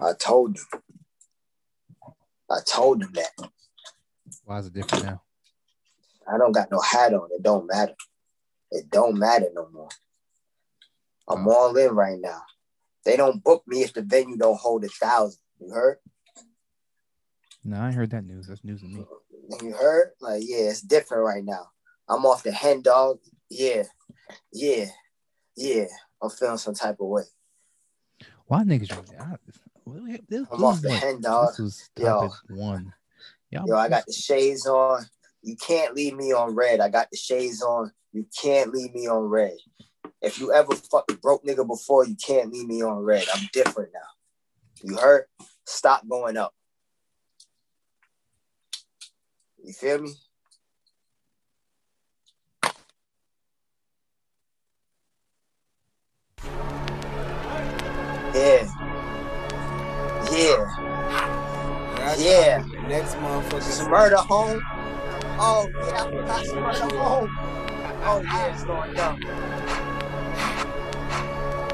I told him. I told him that. Why is it different now? I don't got no hat on. It don't matter. It don't matter no more. I'm oh. all in right now. They don't book me if the venue don't hold a thousand. You heard? No, I heard that news. That's news to me. You heard? Like, yeah, it's different right now. I'm off the hen dog. Yeah, yeah, yeah. I'm feeling some type of way. Why niggas? I, this, I'm off the hen dog. This was topic yo, one. Y'all, yo, I got the shades on. You can't leave me on red. I got the shades on. You can't leave me on red. If you ever fucked a broke nigga before, you can't leave me on red. I'm different now. You heard? Stop going up. You feel me? Yeah. Yeah. Next motherfucker. Murder home. Oh, yeah, I forgot Murder home. Oh, yeah, it's going down.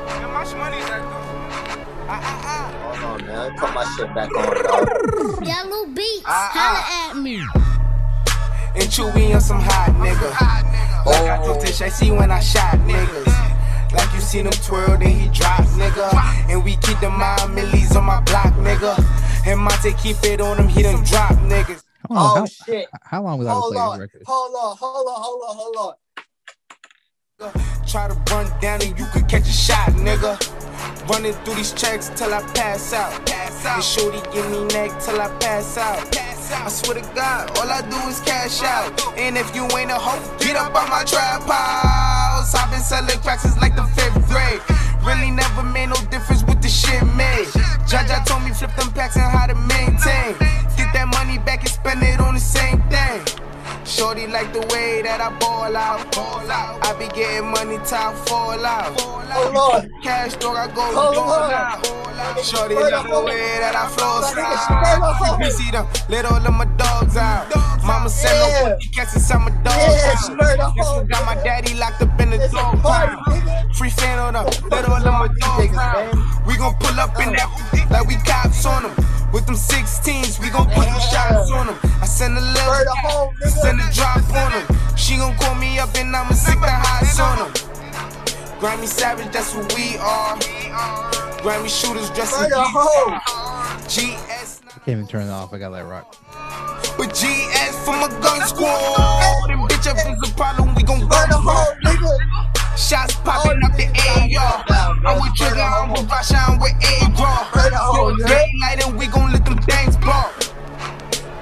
How much money is that Ah, ah, ah. Hold on, man. Put my shit back on, dog. Yellow beats. Ah, ah. Holla at me. And Chewy on some hot nigga. Like I told Tish, I see when I shot niggas. Like you seen him twirl, then he drop, nigga. And we keep the mind millies on my block, nigga. And Monte keep it on him, he done drop, niggas. Oh, how, shit. How long we got to play on, this record? Hold on, hold on, hold on, hold on. Try to run down and you could catch a shot, nigga. Running through these checks till I pass out. Pass out. And shorty give me neck till I pass out. Pass out. I swear to God, all I do is cash out. And if you ain't a hoe, get up on my trap house. I've been selling cracks since like the fifth grade. Really never made no difference with the shit made. Jaja told me flip them packs and how to maintain. Get that money back and spend it on the same thing. Shorty like the way that I ball out. Ball out. I be getting money, top fall out. Oh Lord. Cash dog, I go oh, ball out. Shorty like the way that I flow slide. You see them, let all of my dogs out. Mama said no pussy cats inside my dog Guess who got my daddy locked up in the dog pound. Free fan on them, let all of my dogs out. We gon' pull up in that like we cops on them. With them 16s, we gon' put them shots on them. I send a little, send a drop on them. She gon' call me up and I'ma stick the highs on them. Grammy Savage, that's who we are. Grammy shooters dressing GS. I can't even turn it off. I got that rock. But GS for my gun squad. And bitch, if there's a problem, we gon' burn the hole. Shots popping up the AR. I'm with Trigger, I'm with Rasha, I'm with A-Raw. Daylight and we gon' let them things ball.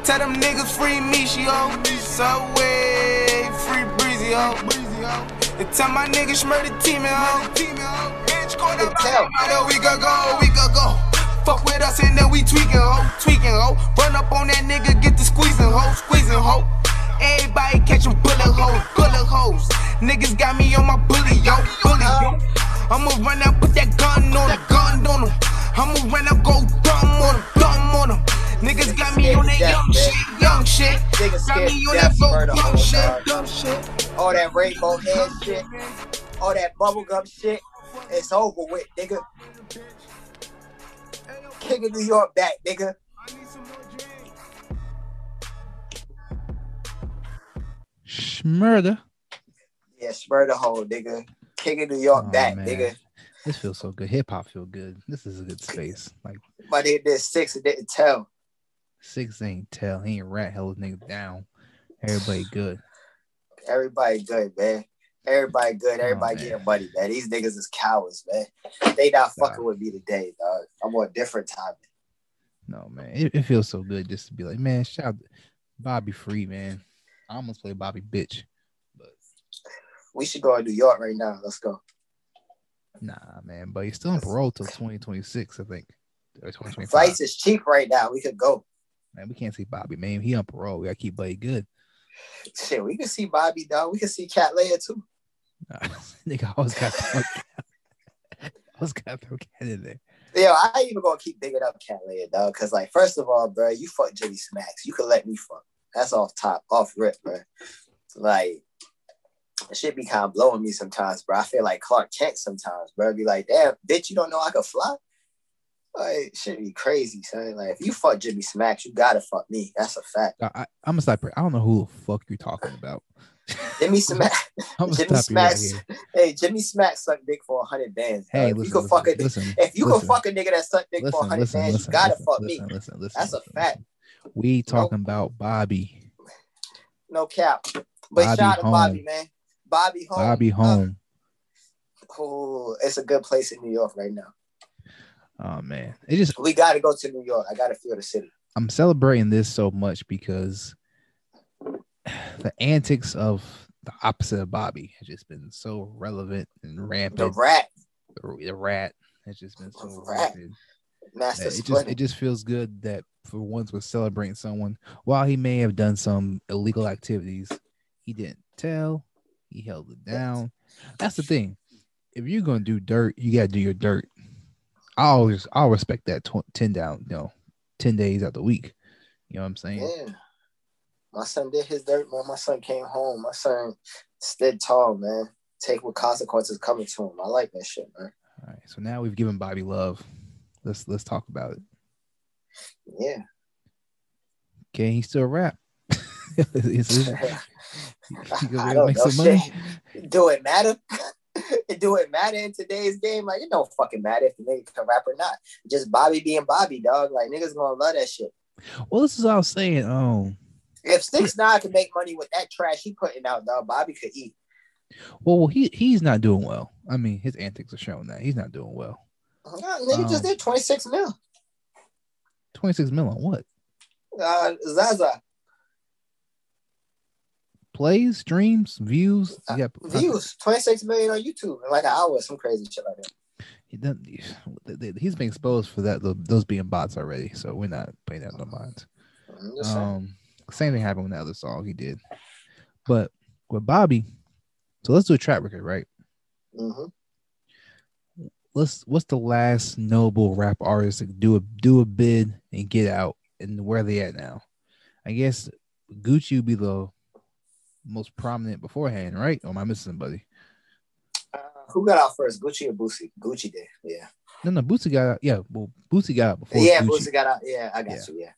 Tell them niggas free me, she yo. Subway, free breezy, yo. And tell my niggas murder team, yo. Bitch, call the tell. We could go, we could go. Fuck with us and then we tweaking, ho, tweaking, ho. Run up on that nigga, get the squeezing, ho, squeezing, ho. Everybody catching bullet holes, bullet holes. Niggas got me on my bully, yo, bully, yo. I'ma run out, put that gun on him, gun on him. I'ma run out, go dumb on him, dumb on him. Niggas got me on that young shit, young shit. Niggas got me on that boat, young shit, dumb shit. All that rainbow head shit, all that bubblegum shit, it's over with, nigga. King of New York back, nigga. Shmurda. Yeah, Shmurda hole, nigga. King of New York oh, back, man. nigga. This feels so good. Hip hop feel good. This is a good space. Like but nigga did six and didn't tell. Six ain't tell. He ain't rat hell nigga down. Everybody good. Everybody good, man. Everybody good. Everybody oh, getting money, man. These niggas is cowards, man. They not fucking with me today, dog. I'm on a different time. No, man. It, it, feels so good just to be like, man, shout Bobby Free, man. I almost play Bobby bitch. But we should go to New York right now. Let's go. Nah, man, but he's still on parole till 2026, I think. Flights is cheap right now. We could go. Man, we can't see Bobby, man. He on parole. We gotta keep Buddy good. Shit, we can see Bobby, dog. We can see Cat Leia too. Nah, nigga, I always got throw I got throw Cat in there. Yo, I ain't even gonna keep digging up Cat Leia, dog. Cause like, first of all, bro, you fuck Jimmy Smacks. You could let me fuck. That's off top, off rip, bro. Like, it should be kind of blowing me sometimes, bro. I feel like Clark Kent sometimes, bro. Be like, damn, bitch, you don't know I could fly. Like shit be crazy, son. Like if you fuck Jimmy Smacks, you gotta fuck me. That's a fact. I, I'm gonna stop. I don't know who the fuck you're talking about. Jimmy Smack, Jimmy you right Smacks. hey, Jimmy Smacks suck dick for hundred bands. Hey, listen, you can listen, fuck a, listen, if you listen, can fuck a nigga that suck dick for listen, hundred listen, bands, you gotta fuck me. listen, listen, That's a fact. We talking about Bobby, No cap. But Bobby shout out to. Bobby, man. Bobby home. Bobby Uh, home. oh, it's a good place in New York right now. Oh man, it just We gotta go to New York. I gotta feel the city. I'm celebrating this so much because the antics of the opposite of Bobby has just been so relevant and rampant. The rat, The, the rat has just been so rat. rampant. Master it just it just feels good that for once we're celebrating someone while he may have done some illegal activities he didn't tell he held it down that's the thing if you're gonna do dirt you gotta do your dirt i always i'll respect that tw- 10 down you know 10 days out the week you know what i'm saying Yeah. My son did his dirt, man. My son came home. My son stood tall, man. Take what consequences coming to him. I like that shit, man. all right so now we've given bobby love let's let's talk about it Yeah. can he still rap Is I don't know. Shit. Do it matter? Do it matter in today's game? Like it don't fucking matter if the nigga can rap or not. Just Bobby being Bobby, dog. Like niggas gonna love that shit. well this is was saying um If Six Nine can make money with that trash he putting out, dog, Bobby could eat. Well, well, he he's not doing well. I mean, his antics are showing that he's not doing well. Yeah, nigga just Um, did 26 mil. Twenty six mil on what? Uh, Zaza Plays, streams, views. Got views, 26 million on YouTube in like an hour, some crazy shit like that. He done, he's been exposed for that. Those being bots already, so we're not paying that no mind. Saying. Um, same thing happened with the other song he did, but with Bobby. So let's do a track record, right? Mhm. Let's. What's the last notable rap artist to do a do a bid and get out, and where they at now? I guess Gucci would be the most prominent beforehand, right? Or am I missing somebody? Uh, who got out first, Gucci or Boosie? Gucci did, yeah. No, no, Boosie got out. Yeah, well, Boosie got out before. yeah, Gucci. Boosie got out. Yeah, I got Yeah. you. Yeah.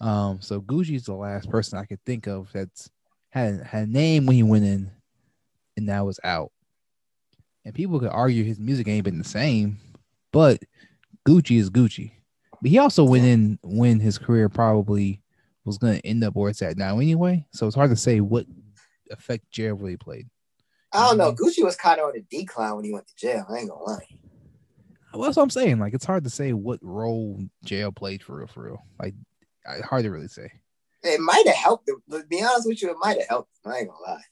Um, so Gucci's the last person I could think of that's had had a name when he went in, and now is out. And people could argue his music ain't been the same, but Gucci is Gucci. But he also went in when his career probably was going to end up where it's at now anyway. So it's hard to say what effect jail really played. I don't know. Gucci was kind of on a decline when he went to jail. I ain't gonna lie. Well, that's what I'm saying. Like it's hard to say what role jail played for real, for real. Like I- hard to really say. It might have helped him. To be honest with you, it might have helped him. I ain't gonna lie.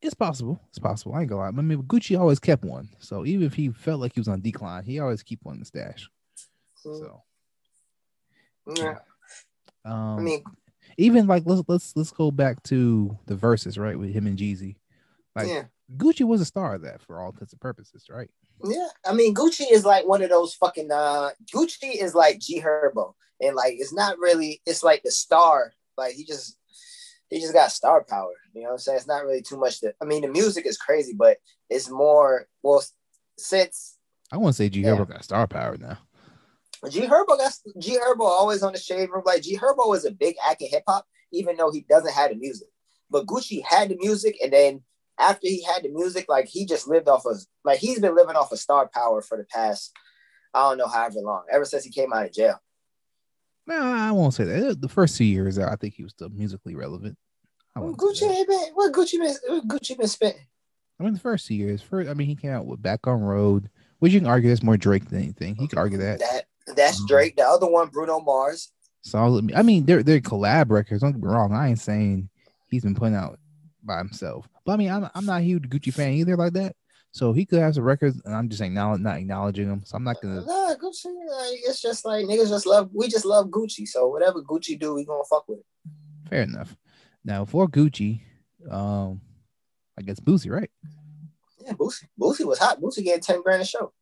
It's possible. It's possible. I ain't gonna lie. I mean, Gucci always kept one. So even if he felt like he was on decline, he always keep one in the stash. So Yeah. um I mean, even like let's let's let's go back to the verses, right? With him and Jeezy. Like yeah. Gucci was a star of that for all intents and purposes, right? Yeah, I mean Gucci is like one of those fucking uh Gucci is like G Herbo. And like it's not really it's like the star. Like he just he just got star power. You know what I'm saying? It's not really too much to I mean the music is crazy, but it's more well since I want to say G Yeah. Herbo got star power now. G Herbo got G Herbo always on the shade room. Like G Herbo is a big act in hip hop, even though he doesn't have the music. But Gucci had the music, and then after he had the music, like he just lived off of like he's been living off of star power for the past I don't know however long, ever since he came out of jail. No, I won't say that. The first two years, I think he was still musically relevant. Gucci ain't been what Gucci been what Gucci been spitting. I mean, the first two years. First, I mean, he came out with Back on Road, which you can argue that's more Drake than anything. He could argue that. That that's Um, Drake. The other one, Bruno Mars. Solid. I mean, they're they're collab records. Don't get me wrong. I ain't saying he's been putting out by himself, but I mean, I'm I'm not a huge Gucci fan either, like that. So he could have some records, and I'm just acknowledge, not acknowledging them. So I'm not gonna. Nah, Gucci. Like, it's just like niggas just love. We just love Gucci. So whatever Gucci do, we gonna fuck with it. Fair enough. Now for Gucci, um, I guess Boosie, right? Yeah, Boosie. Boosie was hot. Boosie getting ten grand a show.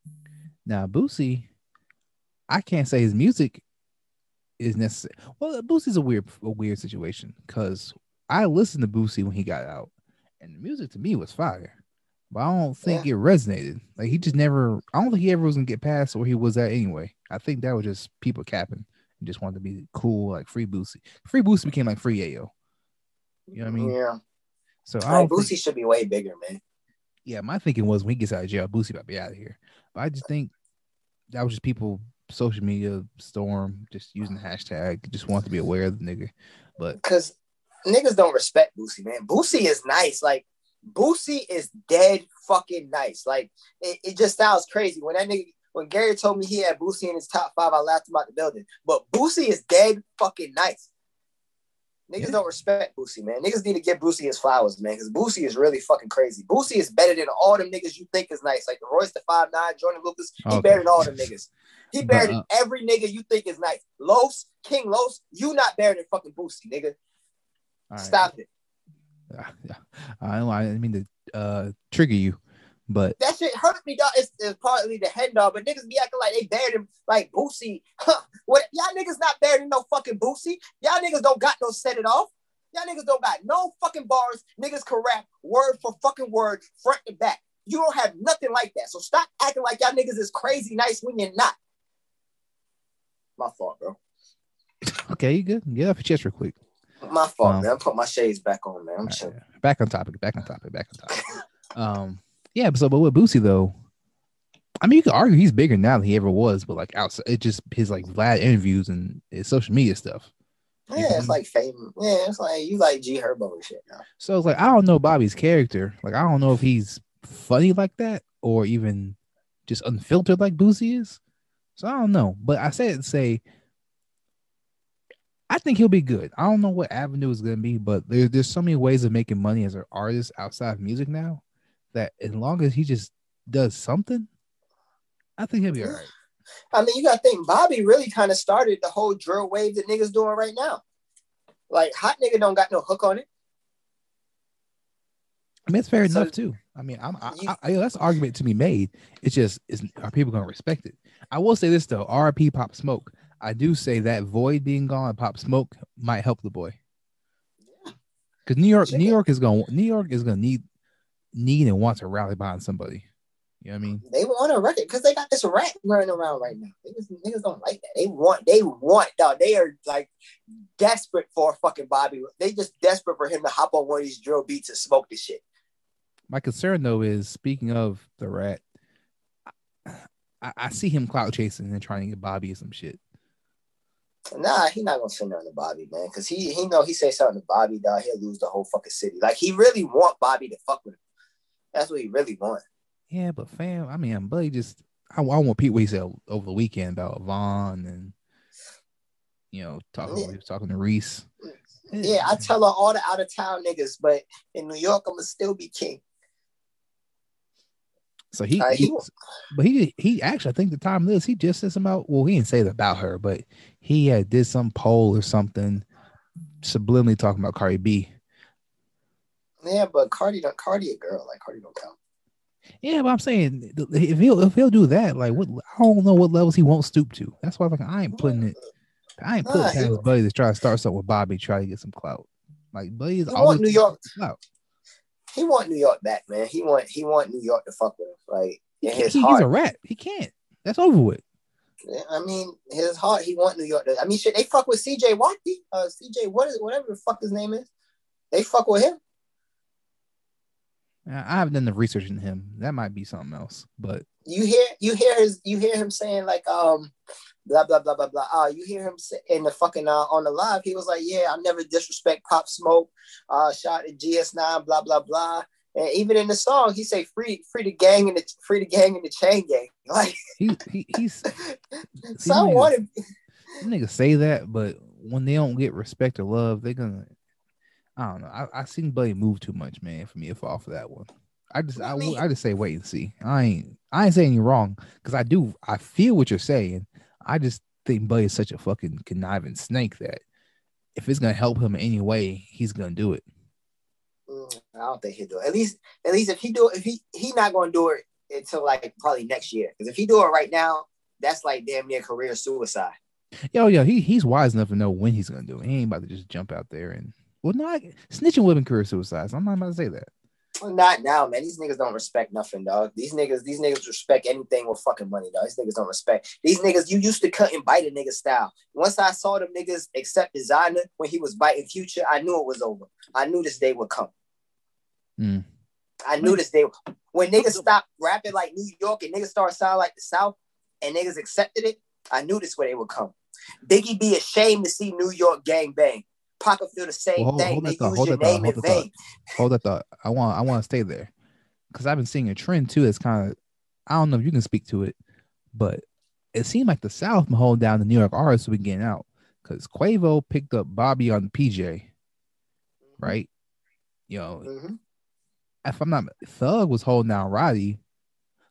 Now Boosie, I can't say his music is necessary. Well, Boosie's a weird, a weird situation because I listened to Boosie when he got out, and the music to me was fire. but I don't think it resonated. Like he just never. I don't think he ever was gonna get past where he was at anyway. I think that was just people capping and just wanted to be cool, like free Boosie. Free Boosie became like free Ayo. You know what I mean? Yeah. So I Like, Boosie think, should be way bigger, man. yeah, my thinking was when he gets out of jail, Boosie about to be out of here. But I just think that was just people social media storm, just using the hashtag, just want to be aware of the nigga. But Cause niggas don't respect Boosie, man. Boosie is nice. Like Boosie is dead fucking nice. Like it, it just sounds crazy. When that nigga when Gary told me he had Boosie in his top five, I laughed him out the building. But Boosie is dead fucking nice. Niggas Yeah. don't respect Boosie, man. Niggas need to give Boosie his flowers, man, because Boosie is really fucking crazy. Boosie is better than all them niggas you think is nice, like the Royce the Five Nine, Joyner Lucas. He Okay. better than all them niggas. He better But, uh, every nigga you think is nice. Los, King Los, you not better than fucking Boosie, nigga. right. Stop it. I don't. I didn't mean to uh, trigger you, but That shit hurt me, dog. It's, it's partly the head dog, but niggas be acting like they better than like Boosie. Huh. What y'all niggas not better than no fucking Boosie? Y'all niggas don't got no set it off. Y'all niggas don't got no fucking bars. Niggas can rap word for fucking word, front to back. You don't have nothing like that. So stop acting like y'all niggas is crazy nice when you're not. My fault, bro. okay, you good. Get off your chest real quick. My fault, Um, man. I put my shades back on, man. I'm right, chilling. back on topic. Back on topic. Back on topic. um, yeah. But so, but with Boosie though, I mean, you could argue he's bigger now than he ever was, but like outside, it just his like Vlad interviews and his social media stuff. Yeah, it's like fame. Yeah, it's like you like G Herbo and shit now. So it's like I don't know Bobby's character. Like I don't know if he's funny like that or even just unfiltered like Boosie is. So I don't know. But I to say I think he'll be good. I don't know what avenue is gonna be, but there's there's so many ways of making money as an artist outside of music now that as long as he just does something, I think he'll be all right. I mean, you gotta think Bobby really kind of started the whole drill wave that niggas doing right now. Like hot nigga don't got no hook on it. I mean, it's fair So- enough too. I mean, I'm, I, I, I, that's an argument to be made. It's just, is are people gonna respect it? I will say this though, RP Pop Smoke. I do say that Void being gone, Pop Smoke might help the boy. Because New York, New York is gonna New York is gonna need, need and want to rally behind somebody. You know what I mean? They want a record because they got this rat running around right now. Niggas, niggas don't like that. They want, they want, dog. They are like desperate for fucking Bobby. They just desperate for him to hop on one of these drill beats and smoke this shit. My concern though is speaking of the rat, I, I see him clout chasing and trying to get Bobby or some shit. Nah, he not gonna send nothing to Bobby, man. Cause he he know he say something to Bobby, dog. He'll lose the whole fucking city. Like he really want Bobby to fuck with him. That's what he really want. Yeah, but fam, I mean, Buddy just I, I want repeat what he said over the weekend about Von and you know talking Yeah. he was talking to Reese. Yeah, I tell her all the out of town niggas, but in New York, I'm gonna still be king. So he, he he- but he he actually I think the time this he just said about well he didn't say that about her, but he had did some poll or something subliminally talking about Cardi B. Yeah, but Cardi don't Cardi a girl, like Cardi don't count. Yeah, but I'm saying if he'll if he'll do that, like what I don't know what levels he won't stoop to. That's why like I ain't putting it, I ain't putting Nah, it past Buddy to try to start something with Bobby, try to get some clout. Like Buddy is He always want New York. clout. He want New York back, man. He want he want New York to fuck with him. Like He- his he's heart. a rat. He can't. That's over with. I mean, his heart. He want New York. To, I mean, shit. They fuck with CJ Watkey. Uh, CJ, what is whatever the fuck his name is. They fuck with him. I haven't done the research in him. That might be something else. But You hear you hear his you hear him saying like um blah blah blah blah blah. Uh, you hear him say, in the fucking uh, on the live. He was like, yeah, I never disrespect Pop Smoke. Uh, shot at GS9. Blah blah blah. And even in the song, he say free free the gang and the free the gang and the chain gang. Like he, he he's so niggas- wanted. niggas say that, but when they don't get respect or love, they're gonna. I don't know. I, I seen Buddy move too much, man, for me to fall for that one. I just I, I mean- I just say wait and see. I ain't I ain't saying you wrong because I do I feel what you're saying. I just think Buddy is such a fucking conniving snake that if it's gonna help him in any way, he's gonna do it. Mm, I don't think he'll do it. At least, at least if he do it, if he he not gonna do it until like probably next year. Because if he do it right now, that's like damn near career suicide. Yo, yo, he he's wise enough to know when he's gonna do it. He ain't about to just jump out there and well, not snitching would have career suicides. I'm not about to say that. Not now, man. These niggas don't respect nothing, dog. These niggas, these niggas respect anything with fucking money, dog. These niggas don't respect. These niggas, you used to cut and bite a nigga style. Once I saw them niggas accept Desiigner when he was biting future, I knew it was over. I knew this day would come. Mm. I knew this day. When niggas stopped rapping like New York and niggas started sounding like the South and niggas accepted it, I knew this way they would come. Biggie be ashamed to see New York gang bang. Pac feel the same Well, hold, thing. hold They that thought. use Hold your that thought. Hold in that thought. vain. Hold that thought. I want. I want to stay there because I've been seeing a trend too. That's kind of. I don't know if you can speak to it, but it seemed like the South been holding down the New York artists who been getting out because Quavo picked up Bobby on the PJ, right? You know, Mhm. if I'm not, Thug was holding down Roddy.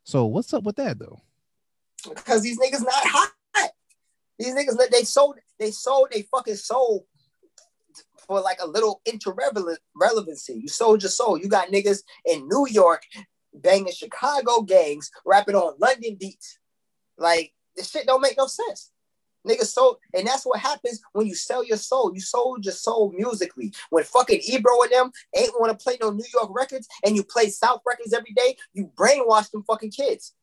So what's up with that though? Because these niggas not hot. These niggas let they sold they sold they fucking soul for like a little interrelevant relevancy. You sold your soul. You got niggas in New York banging Chicago gangs, rapping on London beats. Like this shit don't make no sense. Niggas sold, and that's what happens when you sell your soul. You sold your soul musically. When fucking Ebro and them ain't want to play no New York records, and you play South records every day, you brainwash them fucking kids.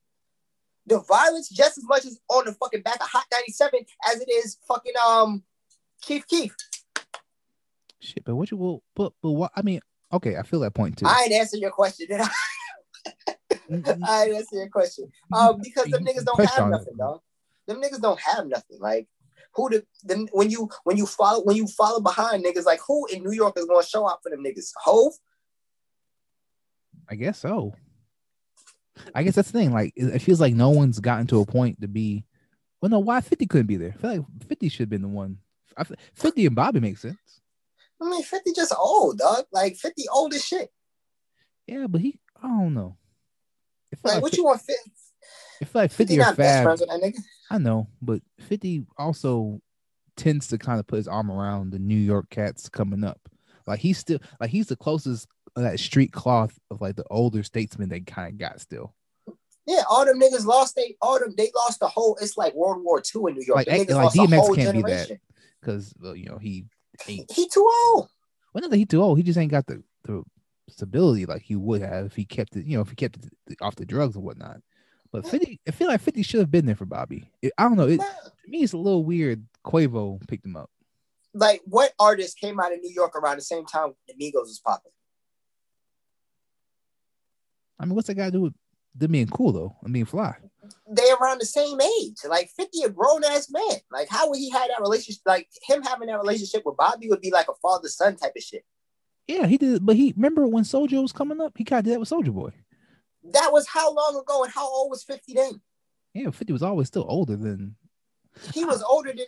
The violence just as much as on the fucking back of Hot 97 as it is fucking um Chief Keef. Shit, but what you will, but but what? I mean, okay, I feel that point too. I ain't answer your question, did I? Mm, I ain't answer your question. Um, because them niggas don't have nothing, dog. Them niggas don't have nothing. Like who the them when you when you follow when you follow behind niggas, like who in New York is gonna show up for them niggas? Hove? I guess so. I guess that's the thing. Like, it, it feels like no one's gotten to a point to be. Well, no, why Fifty couldn't be there? I feel like Fifty should have been the one. I, Fifty and Bobby make sense. I mean, 50 just old, dog. Like 50 old as shit. Yeah, but he, I don't know. Feel Like like, what Fi- you want 50? it feel like 50 Fifty or not best Fab. friends with that nigga. I know, but Fifty also tends to kind of put his arm around the New York cats coming up. Like he's still like he's the closest of that street cloth of like the older statesmen they kind of got still. Yeah, all them niggas lost they all them they lost the whole it's like World War II in New York. Like, like DMX can't be that. Because well, uh, you know he ain't He too old. Well, not that he too old. He just ain't got the, the stability like he would have if he kept it, you know, if he kept it off the drugs and whatnot. But hmm. 50, I feel like 50 should have been there for Bobby. It- I don't know. It, to me, it's a little weird. Quavo picked him up. Like what artist came out of New York around the same time the Migos was popping? I mean, what's that got to do with them being cool, though? I mean, fly. They around the same age. Like 50 a grown ass man. Like how would he have that relationship? Like him having that relationship with Bobby would be like a father son type of shit. Yeah, he did. But he, remember when Soulja was coming up? He kind of did that with Soulja Boy. That was how long ago and how old was 50 then? Yeah, 50 was always still older than. He was older than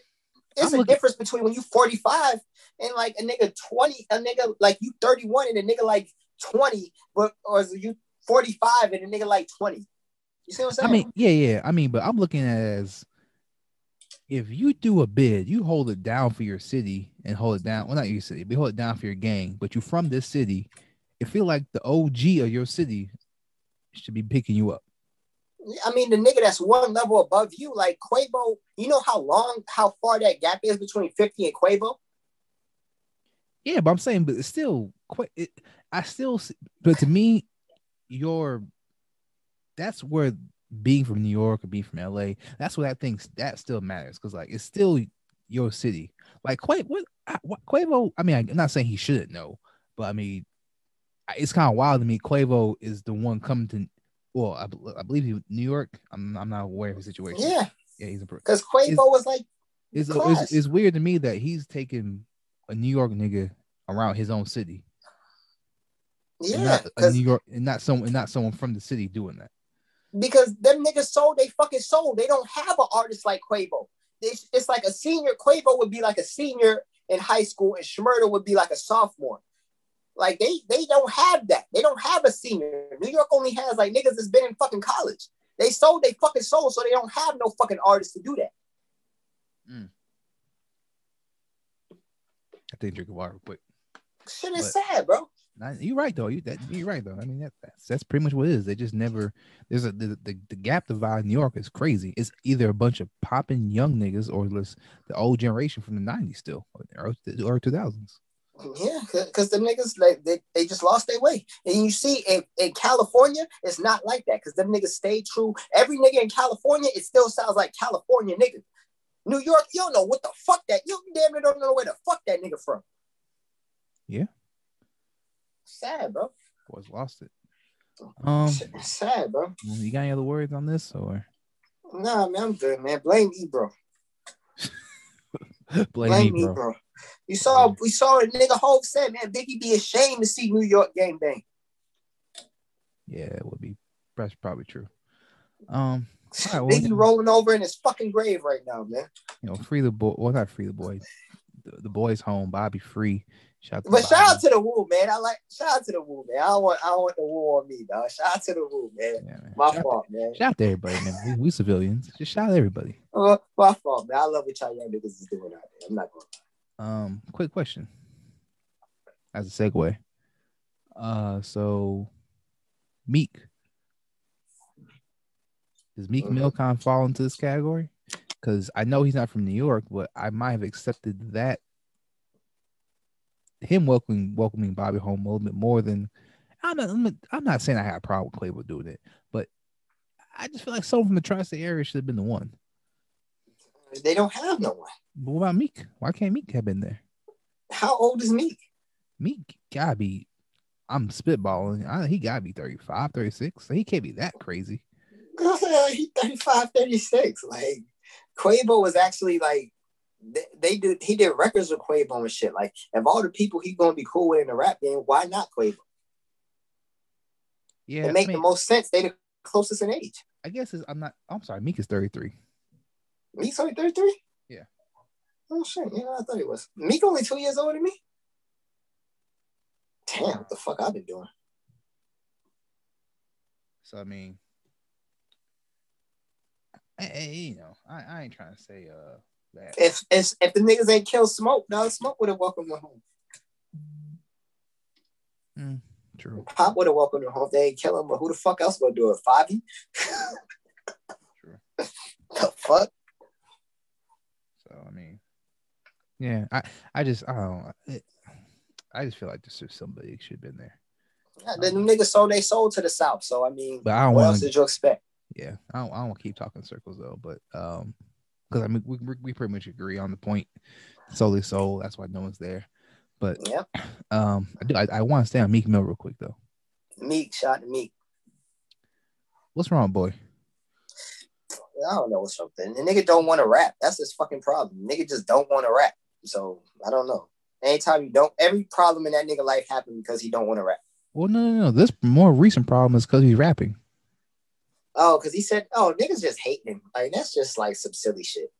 it's I'm a looking- difference between when you 45 and like a nigga 20, a nigga like you 31 and a nigga like 20, but or is you 45 and a nigga like 20. You see what I'm saying? I mean, yeah, yeah. I mean, but I'm looking at it as if you do a bid, you hold it down for your city and hold it down. Well, not your city, but hold it down for your gang. But you from this city, it feel like the OG of your city should be picking you up. I mean, the nigga that's one level above you, like Quavo, you know how long, how far that gap is between 50 and Quavo? Yeah, but I'm saying, but it's still quite. It, I still, but to me, your that's where being from New York or being from LA, that's where that thing that still matters because like it's still your city. Like Quavo, what, Quavo? I mean, I'm not saying he shouldn't know, but I mean, it's kind of wild to me. Quavo is the one coming to. Well, I, I believe he New York. I'm I'm not aware of his situation. Yeah, yeah, he's because Quavo Is- was like, It's, it's it's weird to me that he's taking a New York nigga around his own city and yeah, not a New York and not someone and not someone from the city doing that. because them niggas sold they fucking soul. They don't have an artist like Quavo. It's, it's like a senior. Quavo would be like a senior in high school, and Shmurda would be like a sophomore. Like they they don't have that. They don't have a senior. New York only has like niggas that's been in fucking college. They sold they fucking soul, so they don't have no fucking artists to do that. Mm. I think drink water quick. Shit is But- sad, bro. You're right though. You that you're right though. I mean that, that's that's pretty much what it is. They just never there's a the, the, the gap divide in New York is crazy. It's either a bunch of popping young niggas or it's the old generation from the '90s still or or 2000s. Yeah, because the niggas like they, they just lost their way. And you see in, in California, it's not like that because them niggas stay true. Every nigga in California, it still sounds like California nigga. New York, you don't know what the fuck that you damn near don't know where the fuck that nigga from. Yeah. Sad, bro. Boys lost it. Um, S- Sad, bro. you got any other words on this or Nah, man, I'm good, man. Blame me, bro. blame, Blame, me, me, bro? bro. You saw we saw a nigga Hope said, man, Biggie be ashamed to see New York gang bang. Yeah, it would be. That's probably true. Um, All right, well, Biggie rolling over in his fucking grave right now, man. you know, free the boy. Well, not free the boy. The, the boy's home. Bobby free. Shout out to But shout out to the Woo, man. I like shout out to the Woo, man. I don't want I don't want the Woo on me, dog. Shout out to the Woo, man. Yeah, man. My shout, fault, man. shout out to everybody, man. We, we civilians. Just shout out to everybody. Uh, my fault, man. I love what y'all young niggas is doing out there. I'm not gonna Um, quick question. As a segue. Uh, so Meek. Does Meek Mhm. Mill kind fall into this category? Because I know he's not from New York, but I might have accepted that him welcoming welcoming Bobby home a little bit more than I'm not. I'm not, I'm not saying I had a problem with Quavo doing it, but I just feel like someone from the tri-state area should have been the one. They don't have no one. But what about Meek? Why can't Meek have been there? How old is Meek? Meek gotta be. I'm spitballing. I, he gotta be 35, 36. So He can't be that crazy. he 35, 36. Like Quavo was actually like they, they did he did records with Quavo and shit. Like if all the people he gonna be cool with in the rap game, why not Quavo? Yeah, it make I, mean, the most sense. They the closest in age. I guess I'm not. I'm sorry. Meek is 33. Meek's only 33? Yeah. Oh shit, yeah, I thought he was. Meek only two years older than me? Damn, what the fuck I've been doing? So I mean, I, I- you know, I, I ain't trying to say uh that. If if if the niggas ain't killed Smoke, now Smoke would have welcomed him home. Mm, true, Pop would have welcomed him home. They ain't kill him, but who the fuck else gonna do it? Fabi? true. The fuck? So I mean, yeah, I I just I don't. It, I just feel like this is somebody should have been there. Yeah, the niggas sold they sold to the south. So I mean, But I don't what want else did you expect? Yeah, I don't. I don't keep talking circles though. But um, because I mean, we, we pretty much agree on the point. Solely soul. That's why no one's there. But Yep. um, I do. I, I want to stay on Meek Mill real quick though. Meek shot to Meek. What's wrong, boy? I don't know what's up there. The nigga don't want to rap. That's his fucking problem. Nigga just don't want to rap. So I don't know. Anytime you don't, every problem in that nigga life happened because he don't want to rap. Well, no, no, no. This more recent problem is because he's rapping. Oh, because he said, "Oh, niggas just hating him." Like that's just like some silly shit.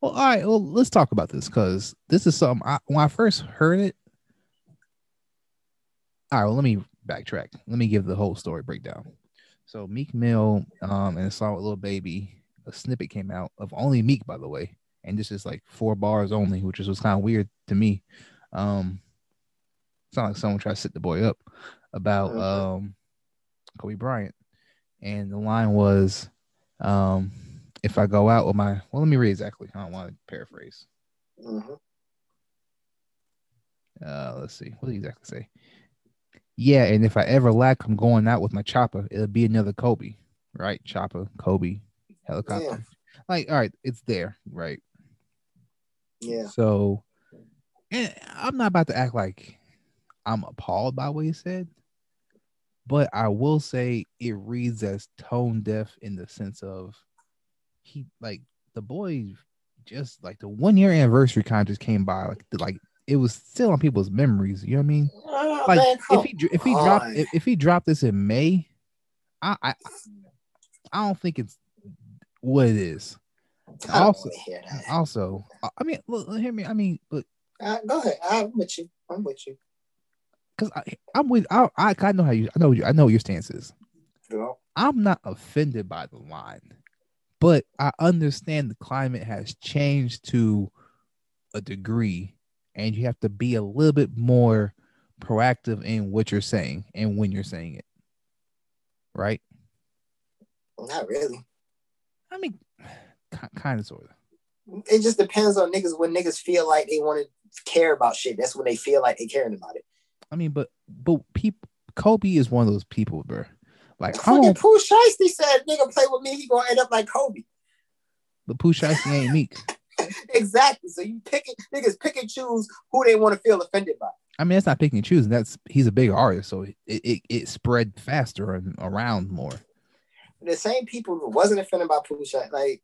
Well, all right. Well, let's talk about this because this is something. I, when I first heard it, all right. Well, let me backtrack. Let me give the whole story breakdown. So Meek Mill, um, and a song with Lil Baby, a snippet came out of only Meek, by the way, and this is like four bars only, which is was kind of weird to me. Um, sound like someone tried to set the boy up about Mhm. um Kobe Bryant, and the line was, um, if I go out with my well, let me read exactly. I don't want to paraphrase. Mhm. Uh, let's see. What did he exactly say? Yeah, and if I ever lack, I'm going out with my chopper. It'll be another Kobe, right? Chopper, Kobe, helicopter. Yeah. Like, all right, it's there, right? Yeah. So, and I'm not about to act like I'm appalled by what he said, but I will say it reads as tone deaf in the sense of he like the boy just like the one year anniversary kind of just came by like like it was still on people's memories. You know what I mean? Oh, Like man, if he if he dropped if, if he dropped this in May, I I I don't think it's what it is. I also- wanna hear that. Also, I- mean, look, look, hear me. I mean, but Uh, go ahead. I'm with you. I'm with you. Because I'm with I, I I know how you I know you I know what your stance is. Know? I'm not offended by the line, but I understand the climate has changed to a degree, and you have to be a little bit more proactive in what you're saying and when you're saying it. Right? Not really. I mean, kind of, sort of. It just depends on niggas when niggas feel like they want to care about shit. That's when they feel like they caring about it. I mean, but but people, Kobe is one of those people, bro. Like, Fucking Pooh Shiesty said, "Nigga, play with me, he gonna end up like Kobe." but Pooh Shiesty ain't Meek. exactly. So you pick it, niggas pick and choose who they want to feel offended by. I mean, that's not picking and choosing. That's he's a big artist, so it it, it spread faster and around more. The same people who wasn't offended by Pooh Shiesty, like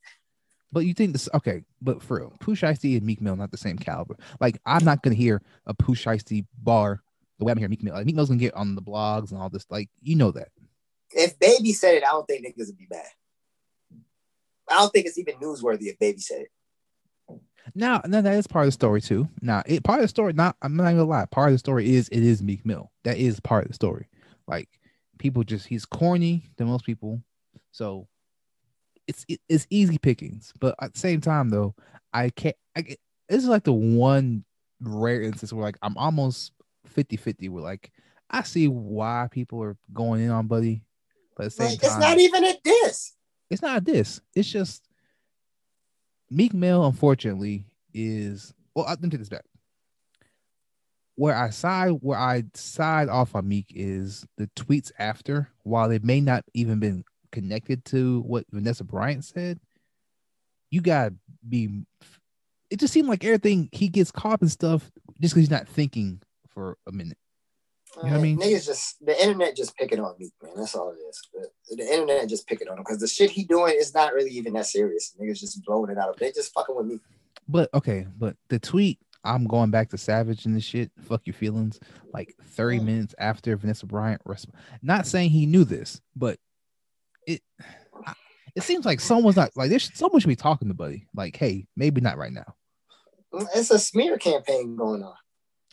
But you think this okay? But for real, Pooh Shiesty and Meek Mill not the same caliber. Like I'm not gonna hear a Pooh Shiesty bar the way I'm hearing Meek Mill. Like, Meek Mill's gonna get on the blogs and all this. Like you know that. if Baby said it, I don't think niggas would be mad. I don't think it's even newsworthy if Baby said it. Now, now that is part of the story too. Now, it part of the story. Not I'm not gonna lie. Part of the story is it is Meek Mill. That is part of the story. Like people just he's corny than most people, so it's it, it's easy pickings. But at the same time, though, I can't. I get- this is like the one rare instance where like I'm almost 50-50 where like I see why people are going in on Buddy, but at Like, time, it's not even a diss. it's not this. It's just Meek Mill, unfortunately, is well. Let me take this back. Where I side, where I side off on Meek is the tweets after, while they may not even been connected to what Vanessa Bryant said. You gotta be. It just seemed like everything he gets caught in stuff just because he's not thinking for a minute. You know what I mean? Niggas just the internet just picking on me, man. That's all it is. The, the internet just picking on him because the shit he doing is not really even that serious. Niggas just blowing it out. Of they just fucking with me. But okay, but the tweet, I'm going back to Savage and the shit. Fuck your feelings. Like 30 Mm. minutes after Vanessa Bryant, res- not saying he knew this, but it it seems like someone's not like there's someone should be talking to Buddy. Like, hey, maybe not right now. It's a smear campaign going on.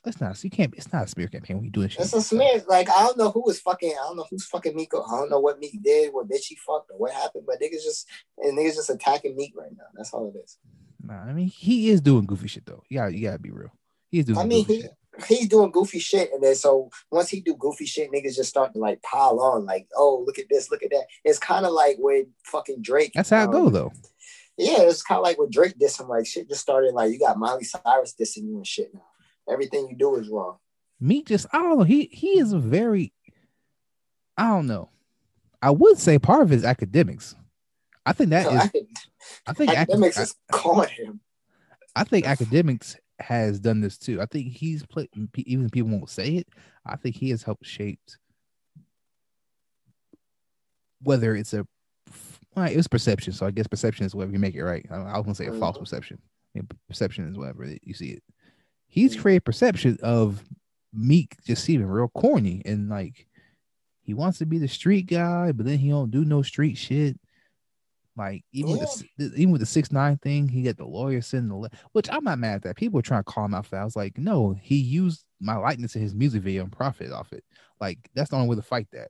That's not you can't. It's not a smear campaign We doing shit. It's a smear. Like I don't know who was fucking. I don't know who's fucking Meek. I don't know what Meek did, what bitch he fucked, or what happened. But niggas just and niggas just attacking Meek right now. That's all it is. Nah, I mean, he is doing goofy shit though. You you gotta be real. He is doing. I mean, he shit. he's doing goofy shit, and then so once he do goofy shit, niggas just start to like pile on, like, oh, look at this, look at that. It's kind of like with fucking Drake. That's how it um, go though. Yeah, it's kind of like with Drake dissing, like shit just started like you got Miley Cyrus dissing you and shit now. Everything you do is wrong. Meek just I don't know. He he is a very I don't know. I would say part of his academics. I think that So is. I I think acad- academics I, is calling him. I think academics has done this too. I think he's played. Even people won't say it, I think he has helped shape whether it's a well, it was perception. So I guess perception is whatever you make it right. I, I was gonna say a false Mhm. perception. Perception is whatever you see it. He's created perception of Meek just seeming real corny and like he wants to be the street guy, but then he don't do no street shit. Like even with the even with the six nine thing, he got the lawyer sending the le- which I'm not mad at that. People were trying to call him out for that. I was like, no, he used my likeness in his music video and profit off it. Like that's the only way to fight that.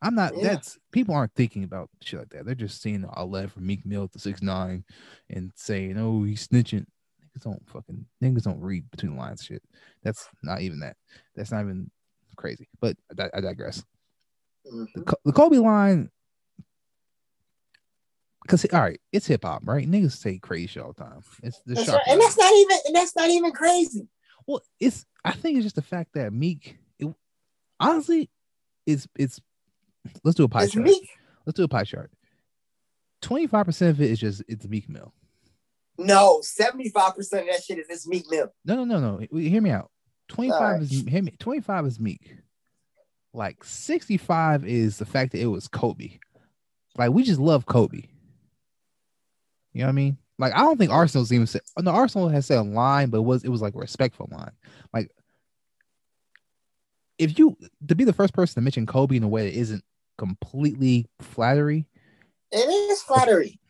I'm not. Yeah. That's people aren't thinking about shit like that. They're just seeing a letter from Meek Mill to six nine and saying, "Oh, he's snitching." Niggas don't fucking niggas don't read between the lines. Shit. That's not even that. That's not even crazy. But I, I digress. Mhm. The, the Kobe line, because all right, it's hip hop, right? Niggas say crazy shit all the time. It's the That's right. And that's not even and that's not even crazy. Well, it's I think it's just the fact that Meek, it, honestly, it's it's. Let's do a pie It's chart. Meek. Let's do a pie chart. Twenty five percent of it is just it's Meek Mill. No, 75% of that shit is this Meek Mill. No, no, no, no. Hear me out. Twenty five Alright. is hear me. Twenty five is Meek. Like sixty five is the fact that it was Kobe. Like we just love Kobe. You know what I mean? Like I don't think Arsenal's even said. No, Arsenal has said a line, but it was it was like a respectful line. Like if you to be the first person to mention Kobe in a way that isn't completely flattery, It is flattery.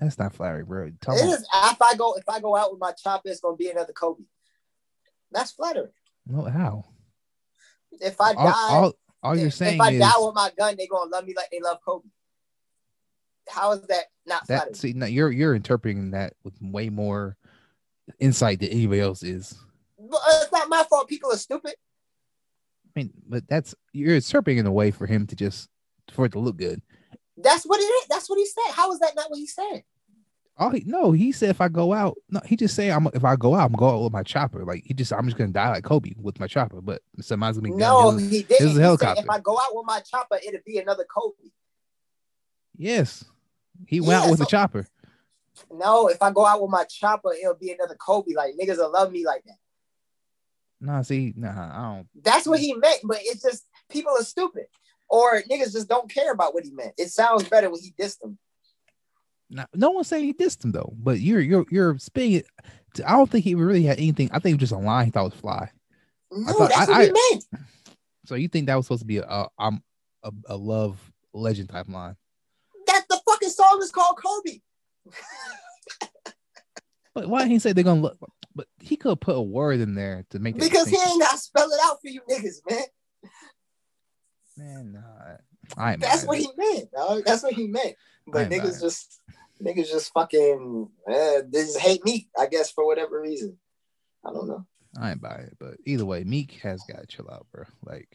That's not flattery, bro. Tell It me, is if I go if I go out with my chopper, it's gonna be another Kobe. That's flattery. no, how? If I die, All, all, all you're if, saying if I is die with my gun, they're gonna love me like they love Kobe. How is that not flattery? that. See, now you're you're interpreting that with way more insight than anybody else is. But uh, it's not my fault. People are stupid. I mean, but that's you're interpreting in a way for him to just for it to look good. That's what it is. That's what he said. How is that not what he said? Oh he, no, he said if I go out, no, he just say I'm if I go out, I'm going out with my chopper. Like he just I'm just gonna die like Kobe with my chopper. But somebody's gonna be No, down. he didn't. a He said, helicopter. if I go out with my chopper, it'll be another Kobe. Yes, he went out Yeah, with a chopper. No, if I go out with my chopper, it'll be another Kobe. Like niggas will love me like that. Nah, see, nah, I don't. That's what he meant, but it's just people are stupid. Or niggas just don't care about what he meant. It sounds better when he dissed them. Nah, no one's saying he dissed him though. But you're you're you're spinning it. I don't think he really had anything. I think it was just a line he thought was fly. No, thought- that's I- what he meant. So you think that was supposed to be a a, um, a, a love legend type line? That the fucking song is called Kobe. But why didn't he say they're gonna look? But he could put a word in there to make Because he ain't gotta spell it out for you niggas, man. Man, nah, I That's mad what he meant. dog. That's what he meant. But niggas mad. just niggas just fucking eh, they just hate me, I guess, for whatever reason. I don't know. I ain't buy it. But either way, Meek has got to chill out, bro. Like,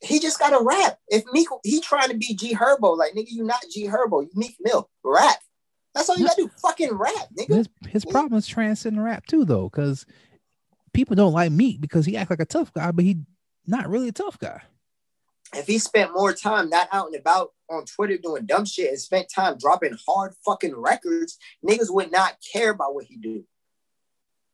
He just gotta rap. If Meek he trying to be G Herbo, like nigga, you not G Herbo, you Meek Mill. Rap. That's all you gotta do. Fucking rap, nigga. his his problem is transcending rap too, though, because people don't like Meek because he act like a tough guy, but he not really a tough guy. If he spent more time not out and about on Twitter doing dumb shit and spent time dropping hard fucking records, niggas would not care about what he do.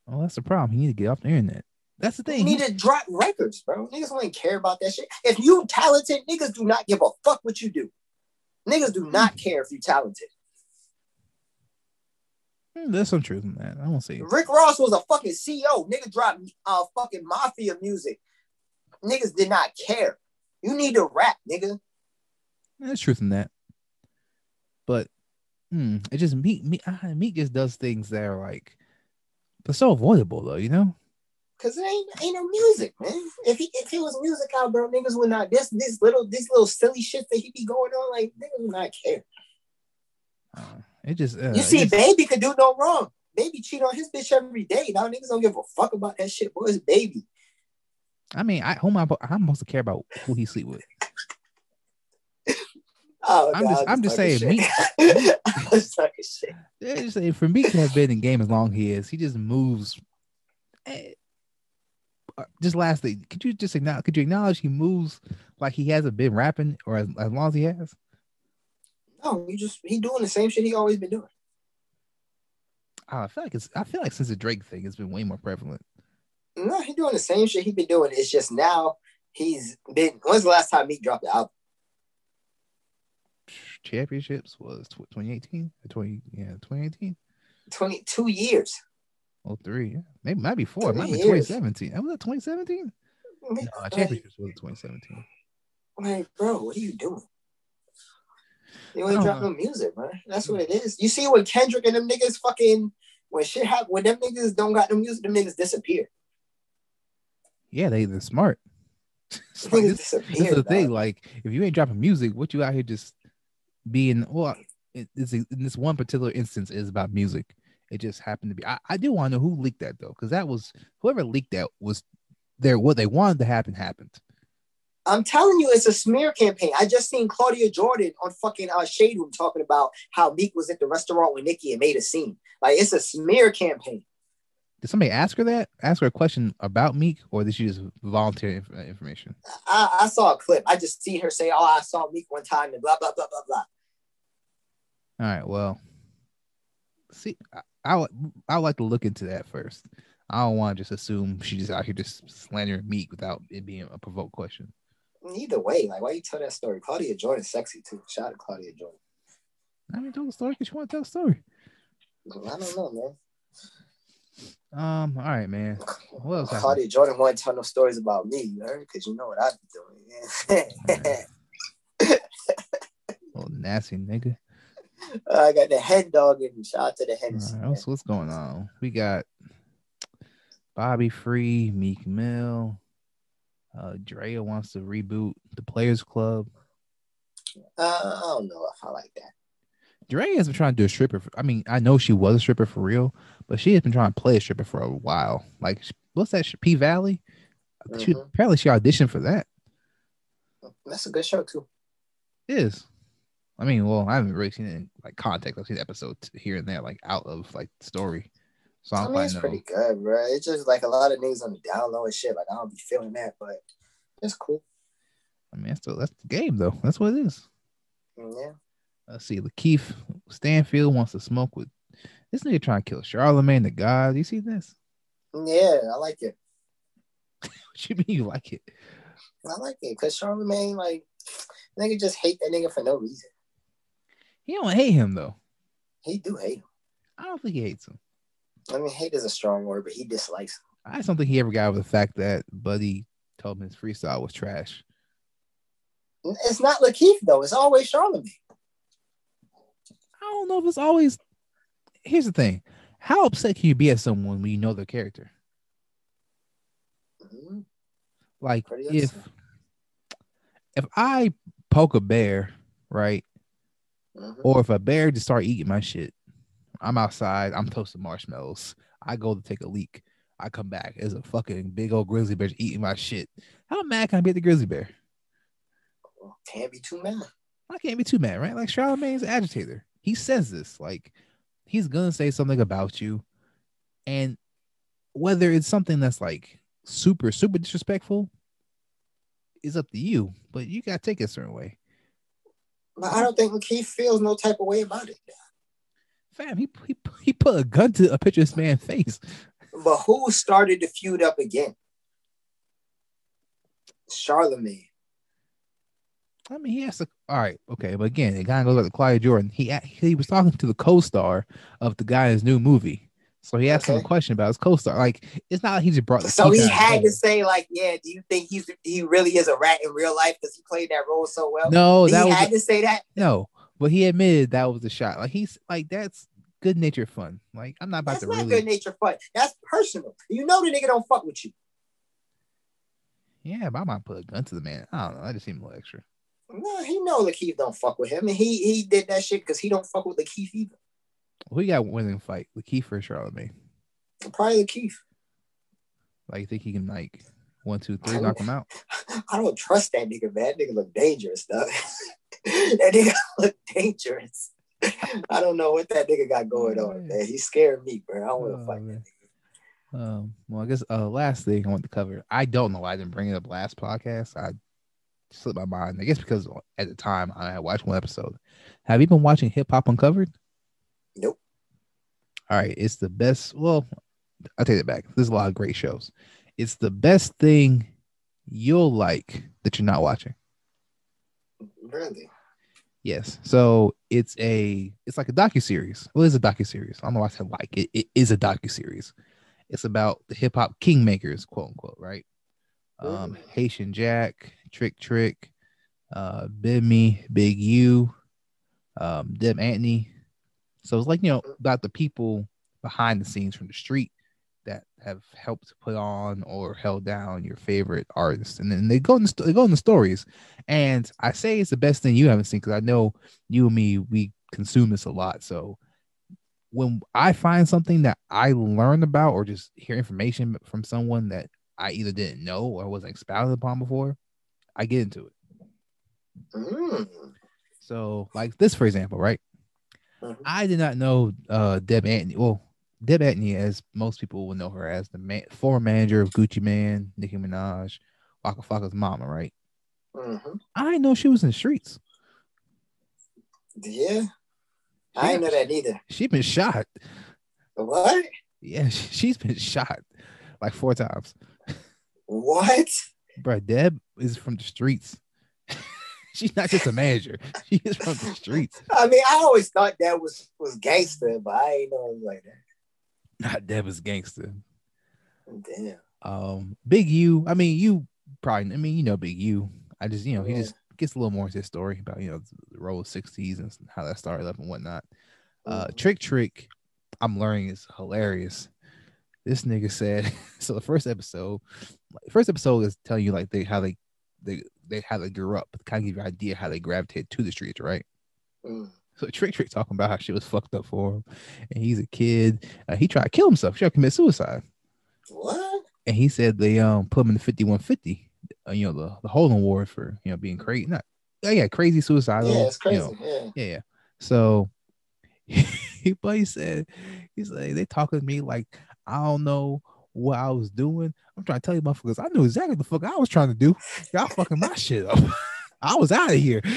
Well, that's the problem. He need to get off the internet. That's the You thing. need to drop records, bro. Niggas don't even care about that shit. If you talented, niggas do not give a fuck what you do. Niggas do not care if you talented. Hmm, There's some truth in that. I won't say it. Rick Ross was a fucking CEO. Nigga dropped uh fucking mafia music. Niggas did not care. You need to rap, nigga. There's truth in that. But hmm, it just Meek, Meek, Meek just does things that are like they're so avoidable though, you know? Cause it ain't ain't no music, man. If he if he was music out, bro, niggas would not this this little this little silly shit that he be going on, like niggas would not care. Uh, it just uh, You see, just- baby could do no wrong. Baby cheat on his bitch every day. Now niggas don't give a fuck about that shit, boy. It's baby. I mean, I who am I, I'm supposed to care about who he sleep with. Oh, I'm just- I'm just saying, shit. I'm just talking shit. Yeah, just saying, for Meek to have been in game as long as he is, he just moves. eh, uh, Just lastly, could you just acknowledge? Could you acknowledge he moves like he hasn't been rapping, or as, as long as he has? No, you just he doing the same shit he always been doing. I feel like it's. I feel like since the Drake thing, it's been way more prevalent. No, he doing the same shit he been doing. It's just now he's been. When's the last time he dropped the album? Championships was tw- 2018, 20 yeah 2018, Twenty two years. oh three, yeah, maybe might be four, it might be 2017. That was that 2017. No, Like, championships was 2017. like, bro, what are you doing? You ain't dropping music, man. That's what it is. You see when Kendrick and them niggas fucking when shit happen when them niggas don't got no music, them niggas disappear. Yeah, they they're smart. Like this, this is the thing. Like, if you ain't dropping music, what you out here just being? Well, it, it's in this one particular instance is about music. It just happened to be. I, I do want to know who leaked that though, because that was whoever leaked that was there. What they wanted to happen happened. I'm telling you, it's a smear campaign. I just seen Claudia Jordan on fucking uh, Shade Room talking about how Meek was at the restaurant with Nicki and made a scene. Like it's a smear campaign. Did somebody ask her that? Ask her a question about Meek, or did she just volunteer inf- uh, information? I, I saw a clip. I just seen her say, "Oh, I saw Meek one time," and blah blah blah blah blah. All right. Well, see, I, I would I like to look into that first. I don't want to just assume she's just out here just slandering Meek without it being a provoked question. Either way, like why you tell that story? Claudia Jordan's sexy too. Shout out to Claudia Jordan. I mean, tell the story because you want to tell the story. I don't know, man. Um. All right, man. What else? Claudia Jordan won't tell no stories about me, you heard? Because you know what I be doing. Yeah. Little nasty nigga. I got the hen dog in and shout out to the Hennessy. right, what's, what's going on? We got Bobby Free, Meek Mill. Uh, Drea wants to reboot the Players Club. Uh, I don't know if I like that. Dre has been trying to do a stripper. For, I mean, I know she was a stripper for real, but she has been trying to play a stripper for a while. Like, what's that? P Valley. She, Mhm. apparently, she auditioned for that. That's a good show too. It is. I mean, well, I haven't really seen it in like context. I've seen episodes here and there, like out of like story. So I I mean, it's know. pretty good, bro. It's just like a lot of niggas on the down low and shit. Like I don't be feeling that, but it's cool. I mean, that's the, that's the game though. That's what it is. Yeah. Let's see. Lakeith Stanfield wants to smoke with this nigga trying to kill Charlemagne the God. You see this? Yeah, I like it. What you mean you like it? I like it because Charlemagne, like, nigga just hate that nigga for no reason. He don't hate him though. He do hate him. I don't think he hates him. I mean, hate is a strong word, but he dislikes him. I just don't think he ever got over the fact that Buddy told him his freestyle was trash. It's not Lakeith though. It's always Charlemagne. I don't know if it's always. Here's the thing: how upset can you be at someone when you know their character? Mhm. Like Pretty if upset. if I poke a bear, right, Mhm. or if a bear just start eating my shit, I'm outside, I'm toasting marshmallows. I go to take a leak. I come back as a fucking big old grizzly bear eating my shit. How mad can I be at the grizzly bear? Can't be too mad. I can't be too mad, right? Like Charlemagne's agitator. He says this, like he's gonna say something about you, and whether it's something that's like super, super disrespectful, is up to you. But you gotta take it a certain way. But I don't think Lakeith feels no type of way about it. Fam, he he he put a gun to a picture of this man's face. But who started the feud up again? Charlemagne. I mean, he has to. All right, okay, but again, it kind of goes back to Claudia Jordan. He he was talking to the co-star of the guy's new movie, so he asked him a question about his co-star. Like, it's not like he just brought. the So he had to say, like, yeah, do you think he's he really is a rat in real life because he played that role so well? No, he that was had to say that. no, but he admitted that was the shot. Like he's like that's good natured fun. Like I'm not about That's to not really. good nature fun. That's personal. You know the nigga don't fuck with you. Yeah, but I might put a gun to the man. I don't know. I just seem a little extra. No, he know Lakeith don't fuck with him, and he he did that shit because he don't fuck with Lakeith either. Who got winning fight? Lakeith or Charlemagne? Probably Lakeith. Like you think he can like one, two, three, knock him out? I don't trust that nigga, man. That nigga look dangerous, though. that nigga look dangerous. I don't know what that nigga got going on, man. He's scaring me, bro. I don't want to Oh, fight man. that nigga. Um, well, I guess uh last thing I want to cover. I don't know why I didn't bring it up last podcast. I slipped my mind. I guess because at the time I had watched one episode. Have you been watching Hip Hop Uncovered? Nope. All right, it's the best. Well, I'll take it back. There's a lot of great shows. It's the best thing you'll like that you're not watching. Really? Yes. So it's a it's like a docu series. Well, it's a docu series. I don't know why I said like it, it is a docu series. It's about the hip hop kingmakers, quote unquote, right? Um. Haitian Jack, Trick Trick, uh, Bimmy, Big U, um, Deb Antney. So it's like you know about the people behind the scenes from the street that have helped put on or held down your favorite artists, and then they go in the, sto- they go in the stories. And I say it's the best thing you haven't seen because I know you and me we consume this a lot. So when I find something that I learn about or just hear information from someone that I either didn't know or wasn't expounded upon before, I get into it. Mm. So like this, for example, right? Mhm. I did not know uh Deb Antney. Well, Deb Antney, as most people will know her as the man, former manager of Gucci Mane, Nicki Minaj, Waka Flocka's mama, right? Mhm. I didn't know she was in the streets. Yeah. I didn't know that either. She been shot. What? Yeah, she's been shot like four times. What? Bro, Deb is from the streets. She's not just a manager. She is from the streets. I mean, I always thought that was was gangster, but I ain't know it was like that. Not Deb is gangster. Damn. Um, Big U. I mean, you probably. I mean, you know, Big U. I just, you know, he Yeah. just gets a little more into his story about you know the Rollin' sixties and how that started up and whatnot. Uh, Mhm. Trick Trick. I'm learning is hilarious. This nigga said so. The first episode, first episode is telling you like they how they they they how they grew up, kind of give you an idea how they gravitated to the streets, right? Mm. So Trick Trick talking about how she was fucked up for him, and he's a kid. Uh, he tried to kill himself. He tried to commit suicide, What? and he said they um put him in the fifty one fifty. Uh, you know the the Holden Award for you know being crazy, not yeah, yeah, crazy suicidal. Yeah, it's you crazy. know. Yeah. Yeah, yeah. So he but he said he's like they talking to me like I don't know what I was doing. I'm trying to tell you motherfuckers, I knew exactly the fuck I was trying to do. Y'all fucking my shit up. I was out of here.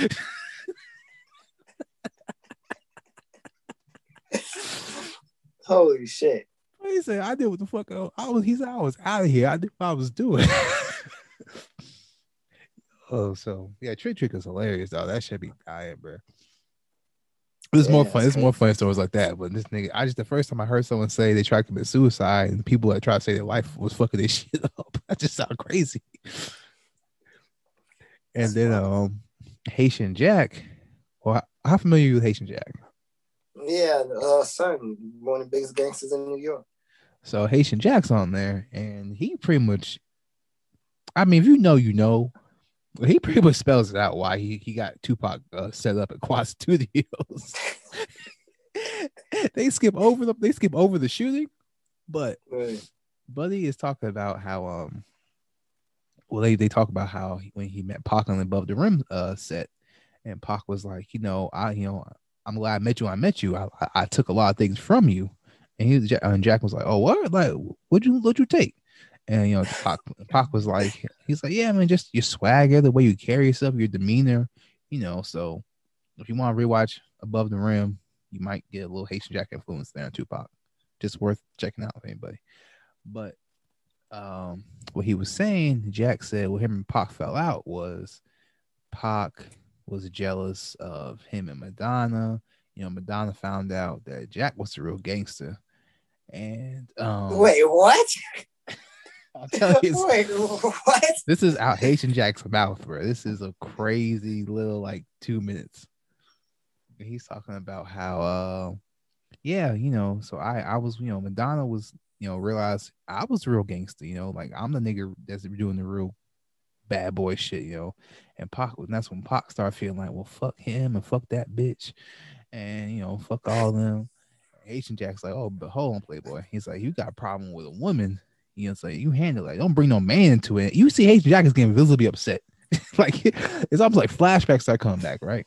Holy shit. He said, I did what the fuck I I was. He said, I was out of here. I did what I was doing. oh, so yeah, Trick Trick is hilarious, though. That should be dying, bro. There's more Yeah, fun. that's There's more fun stories like that. But this nigga, I just the first time I heard someone say they tried to commit suicide and people that tried to say their life was fucking this shit up. That just sound crazy. And That's then wild. um Haitian Jack. Well, how familiar are you with Haitian Jack? Yeah, uh son, one of the biggest gangsters in New York. So Haitian Jack's on there, and he pretty much, I mean, if you know, you know, but he pretty much spells it out why he, he got Tupac uh, set up at Quad Studios. they skip over the they skip over the shooting, but Right. Buddy is talking about how um, well they they talk about how when he met Pac on the Above the Rim uh set, and Pac was like, you know, I you know I'm glad I met you. I met you. I I, I took a lot of things from you. And he was, and Jack was like, "Oh, what? Like, what'd you what'd you take?" And you know, Pac, Pac was like, "He's like, yeah, man, just your swagger, the way you carry yourself, your demeanor, you know." So, if you want to rewatch Above the Rim, you might get a little Haitian Jack influence there on Tupac. Just worth checking out for anybody. But um, what he was saying, Jack said, what him and Pac fell out was Pac was jealous of him and Madonna. You know, Madonna found out that Jack was the real gangster. And um, Wait, what? I'll tell you, Wait, what? this is out Haitian Jack's mouth, bro. This is a crazy little like two minutes. He's talking about how, uh, yeah, you know, so I, I was, you know, Madonna was, you know, realized I was the real gangster, you know, like I'm the nigga that's doing the real bad boy shit, you know. And Pac, and that's when Pac started feeling like, well, fuck him and fuck that bitch, and you know, fuck all them. Haitian Jack's like, oh, but hold on, Playboy. He's like, you got a problem with a woman. You know, it's like you handle it. Don't bring no man into it. You see Haitian Jack is getting visibly upset. like it's almost like flashbacks start coming back, right?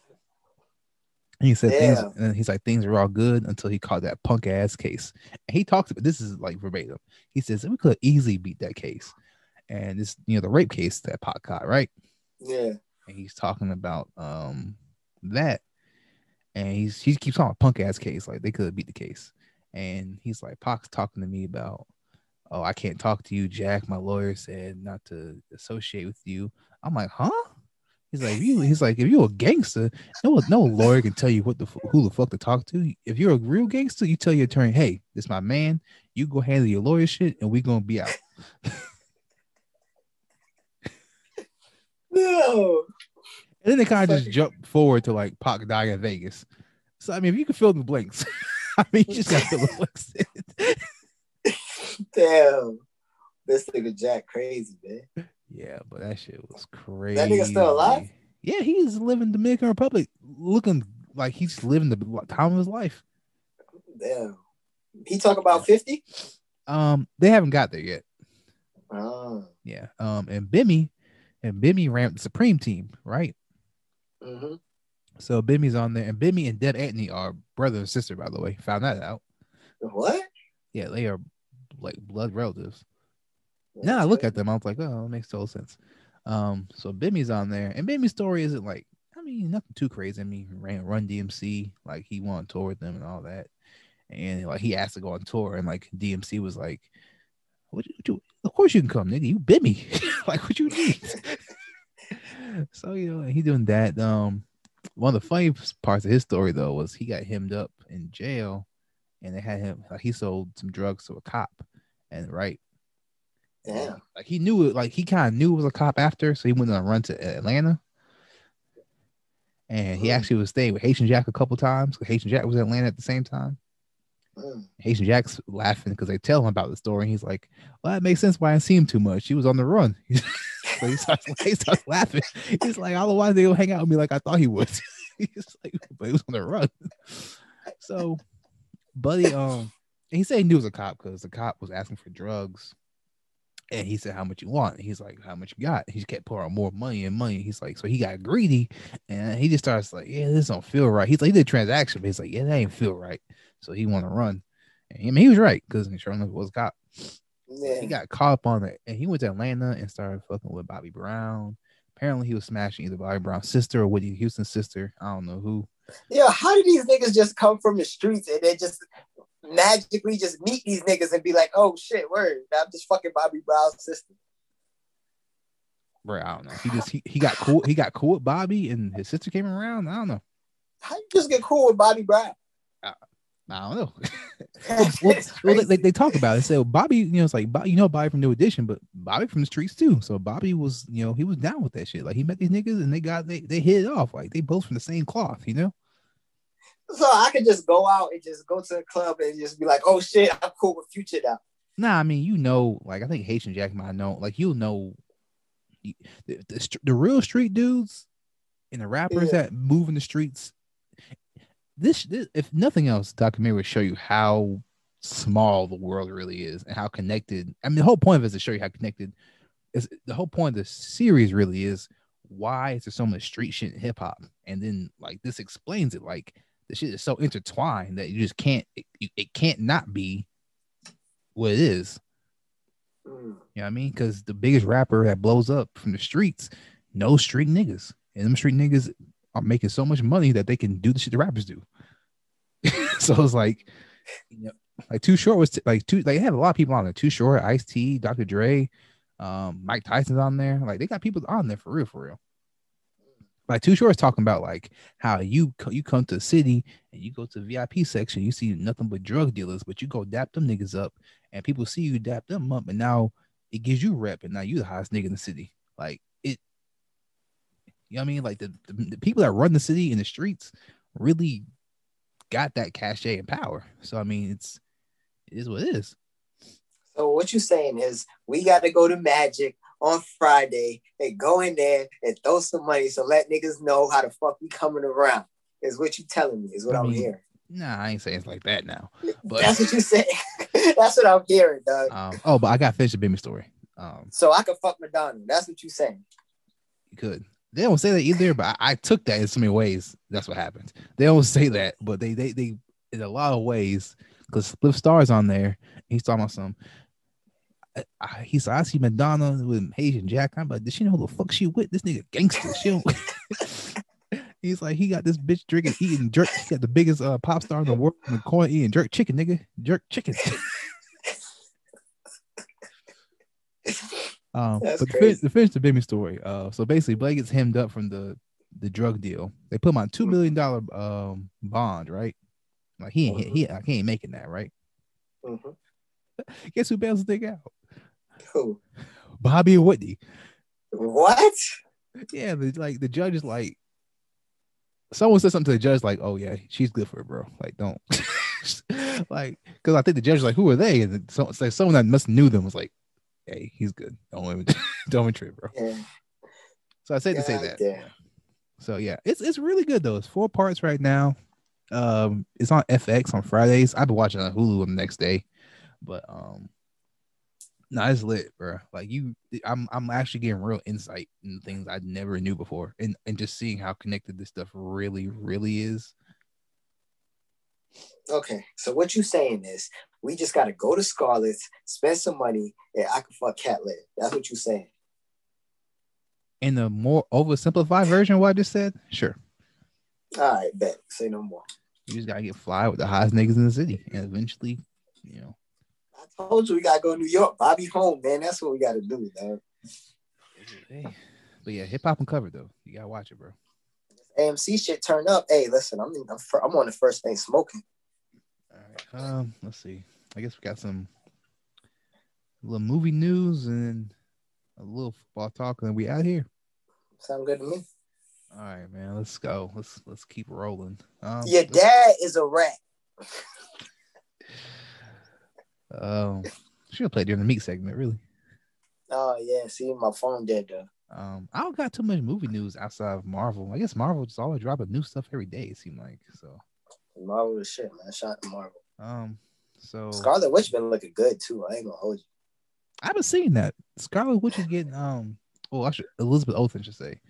And he said things, and he's like, things are all good until he caught that punk ass case. And he talks about this is like verbatim. He says we could easily beat that case. And this, you know, the rape case that Pac caught, right? Yeah. and he's talking about um that and he's he keeps talking about punk ass case like they could beat the case and he's like Pac's talking to me about oh I can't talk to you Jack my lawyer said not to associate with you I'm like huh he's like you he's like if you're a gangster no no lawyer can tell you what the who the fuck to talk to if you're a real gangster you tell your attorney hey this my man you go handle your lawyer shit and we gonna be out No. And then they kind of just jump forward to like Pac dying in Vegas. So I mean, if you can fill in the blanks, I mean, you just got to fill the blanks. Damn. This nigga Jack crazy, man. yeah, but that shit was crazy. That nigga still alive? Yeah, he's living the Dominican Republic, looking like he's living the time of his life. Damn. He talk about 50? Um, they haven't got there yet. Oh. Yeah. Um, and Bimmy, and Bimmy ran the Supreme team, right? hmm So Bimmy's on there, and Bimmy and Deb Antney are brother and sister, by the way. Found that out. What? Yeah, they are like blood relatives. Now I look at them, I was like, oh, it makes total sense. Um, so Bimmy's on there, and Bimmy's story isn't like, I mean, nothing too crazy. I mean, ran Run DMC, like he went on tour with them and all that, and like he asked to go on tour, and like DMC was like, what you, what you of course you can come, nigga, you Bimmy, like what you need. so you know, he doing that. Um, one of the funny parts of his story though was he got hemmed up in jail, and they had him like he sold some drugs to a cop, and right Yeah. like he knew it, like he kind of knew it was a cop after, so he went on a run to Atlanta. And he Mm. actually was staying with Haitian Jack a couple times. Haitian Jack was in Atlanta at the same time. Mm. Haitian Jack's laughing because they tell him about the story. And he's like, Well, that makes sense why I see him too much. He was on the run. so he starts, he starts laughing. He's like, Otherwise, they don't hang out with me like I thought he would. he's like, But he was on the run. So, Buddy, um, he said he knew it was a cop because the cop was asking for drugs And he said, How much you want? He's like, How much you got? He kept pouring more money and money. He's like, So he got greedy and he just starts like, Yeah, this don't feel right. He's like, He did a transaction, but he's like, Yeah, that ain't feel right. So he want to run. And I mean, he was right because sure enough, was cop. Yeah. He got caught up on it and he went to Atlanta and started fucking with Bobby Brown. Apparently, he was smashing either Bobby Brown's sister or Whitney Houston's sister. I don't know who. Yeah, how do these niggas just come from the streets and they just magically just meet these niggas and be like, oh shit, word, I'm just fucking Bobby Brown's sister. Bro, I don't know. He just he, he got cool. He got cool with Bobby and his sister came around. I don't know. How you just get cool with Bobby Brown? Uh, I don't know. That's well, well, they, they, they talk about it. So Bobby, you know, it's like Bobby, you know, Bobby from New Edition, but Bobby from the streets too. So Bobby was, you know, he was down with that shit. Like he met these niggas and they got they they hit it off. Like they both from the same cloth, you know. So I could just go out and just go to the club and just be like, oh shit, I'm cool with Future now. Nah, I mean, you know, like I think Haitian Jack might know, like you'll know the, the, the real street dudes and the rappers Yeah. that move in the streets. This, this, if nothing else, documentary would show you how small the world really is and how connected. I mean, the whole point of it is to show you how connected. Is the whole point of the series really is why is there so much street shit in hip hop, and then like this explains it. Like the shit is so intertwined that you just can't. It, it can't not be what it is. You know what I mean? Because the biggest rapper that blows up from the streets, no street niggas. And them street niggas are making so much money that they can do the shit the rappers do. so it's like, you know, like Too Short was t- like two. They had a lot of people on there. Too Short, Ice T, Dr. Dre, um, Mike Tyson's on there. Like they got people on there for real, for real. Like Too Short is talking about like how you co- you come to the city and you go to the VIP section, you see nothing but drug dealers, but you go dap them niggas up, and people see you dap them up, and now it gives you rep, and now you the hottest nigga in the city. Like you know what I mean? Like the, the, the people that run the city in the streets really got that cachet and power. So I mean, it's it is what it is. So what you're saying is we got to go to Magic on Friday and go in there and throw some money so let niggas know how the fuck we coming around. Is what you telling me? Is what I am mean, hearing. Nah, I ain't saying it's like that now. But That's what you saying. That's what I'm hearing, dog. um, oh, but I got to finish the Bimmy story. Um, So I could fuck Madonna. That's what you saying. you could. They don't say that either, but I, I took that in so many ways. That's what happened. They don't say that, but they they they in a lot of ways because Spliff Star's on there. He's talking about some. I, I, he said, I see Madonna with Haitian Jack. I'm like, does she know who the fuck she with? This nigga gangster. She don't. He's like, he got this bitch drinking, eating jerk. He got the biggest uh, pop star in the world in the corner eating jerk chicken, nigga. Jerk chicken. Um, That's but to, fin- crazy. to finish the Bimmy story, uh, so basically Blake gets hemmed up from the the drug deal. They put him on two million dollar um bond, right? Like he ain't he, he ain't making that, right? Mhm. Guess who bails the nigga out? Who? Bobby and Whitney. What? Yeah, the, like the judge is like, someone said something to the judge like, "Oh yeah, she's good for it, bro." Like don't, like because I think the judge was like, "Who are they?" And so, like someone that must knew them was like, "Hey, he's good. Don't even don't even trip, bro." Yeah. So I say to say that. damn. So yeah, it's it's really good though. It's four parts right now. Um, it's on FX on Fridays. I've been watching on Hulu on the next day, but um, no, it's lit, bro. Like you, I'm I'm actually getting real insight in things I never knew before, and and just seeing how connected this stuff really, really is. Okay, so what you saying is we just gotta go to Scarlett's, spend some money, and I can fuck Cat Live. That's what you saying. In the more oversimplified version of what I just said, sure, All right, bet. Say no more. you just gotta get fly with the hottest niggas in the city, and eventually, you know, I told you we gotta go to New York. Bobby home, man. That's what we gotta do, man. hey. But yeah, Hip Hop Uncovered though. You gotta watch it, bro. AMC shit turn up. Hey, listen, I'm I'm, I'm on the first thing smoking. All right. Um, let's see. I guess we got some little movie news and a little football talk, and we out here. Sound good to me. All right, man. Let's go. Let's let's keep rolling. Um, Your dad is a rat. Um, should have played during the Meek segment, really. Oh yeah, see my phone dead though. Um, I don't got too much movie news outside of Marvel. I guess Marvel just always dropping new stuff every day. It seemed like so. Marvel is shit, man. Shot to Marvel. Um, so Scarlet Witch been looking good too. I ain't gonna hold you. I haven't seen that. Scarlet Witch is getting um. Oh, I should Elizabeth Olsen should say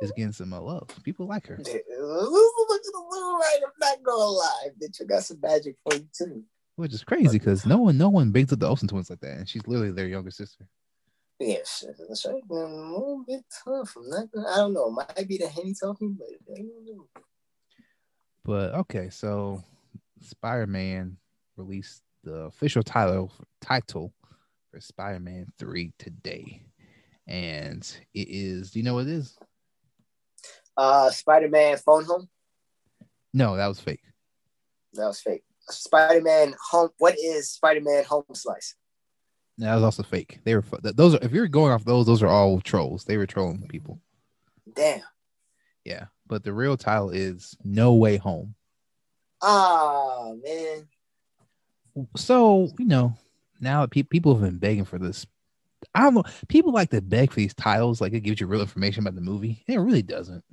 is getting some uh, love. People like her. Look at the light. I'm not gonna lie, bitch. I got some magic for you too. Which is crazy because no one, no one bigs up the Olsen twins like that, and she's literally their younger sister. Yeah, shit. That's right. A little bit tough. I'm not gonna, I don't know. It might be the henny talking, but I don't know. But okay, so Spider-Man released the official title title for Spider-Man 3 today. And it is, do you know what it is? Uh, Spider-Man phone home. No, that was fake. That was fake. Spider-Man home. What is Spider-Man home slice? That was also fake. They were those are if you're going off those, those are all trolls. They were trolling people. Damn. Yeah. But the real title is No Way Home. Ah man. So, you know, now pe- people have been begging for this. I don't know. People like to beg for these titles, like it gives you real information about the movie. It really doesn't.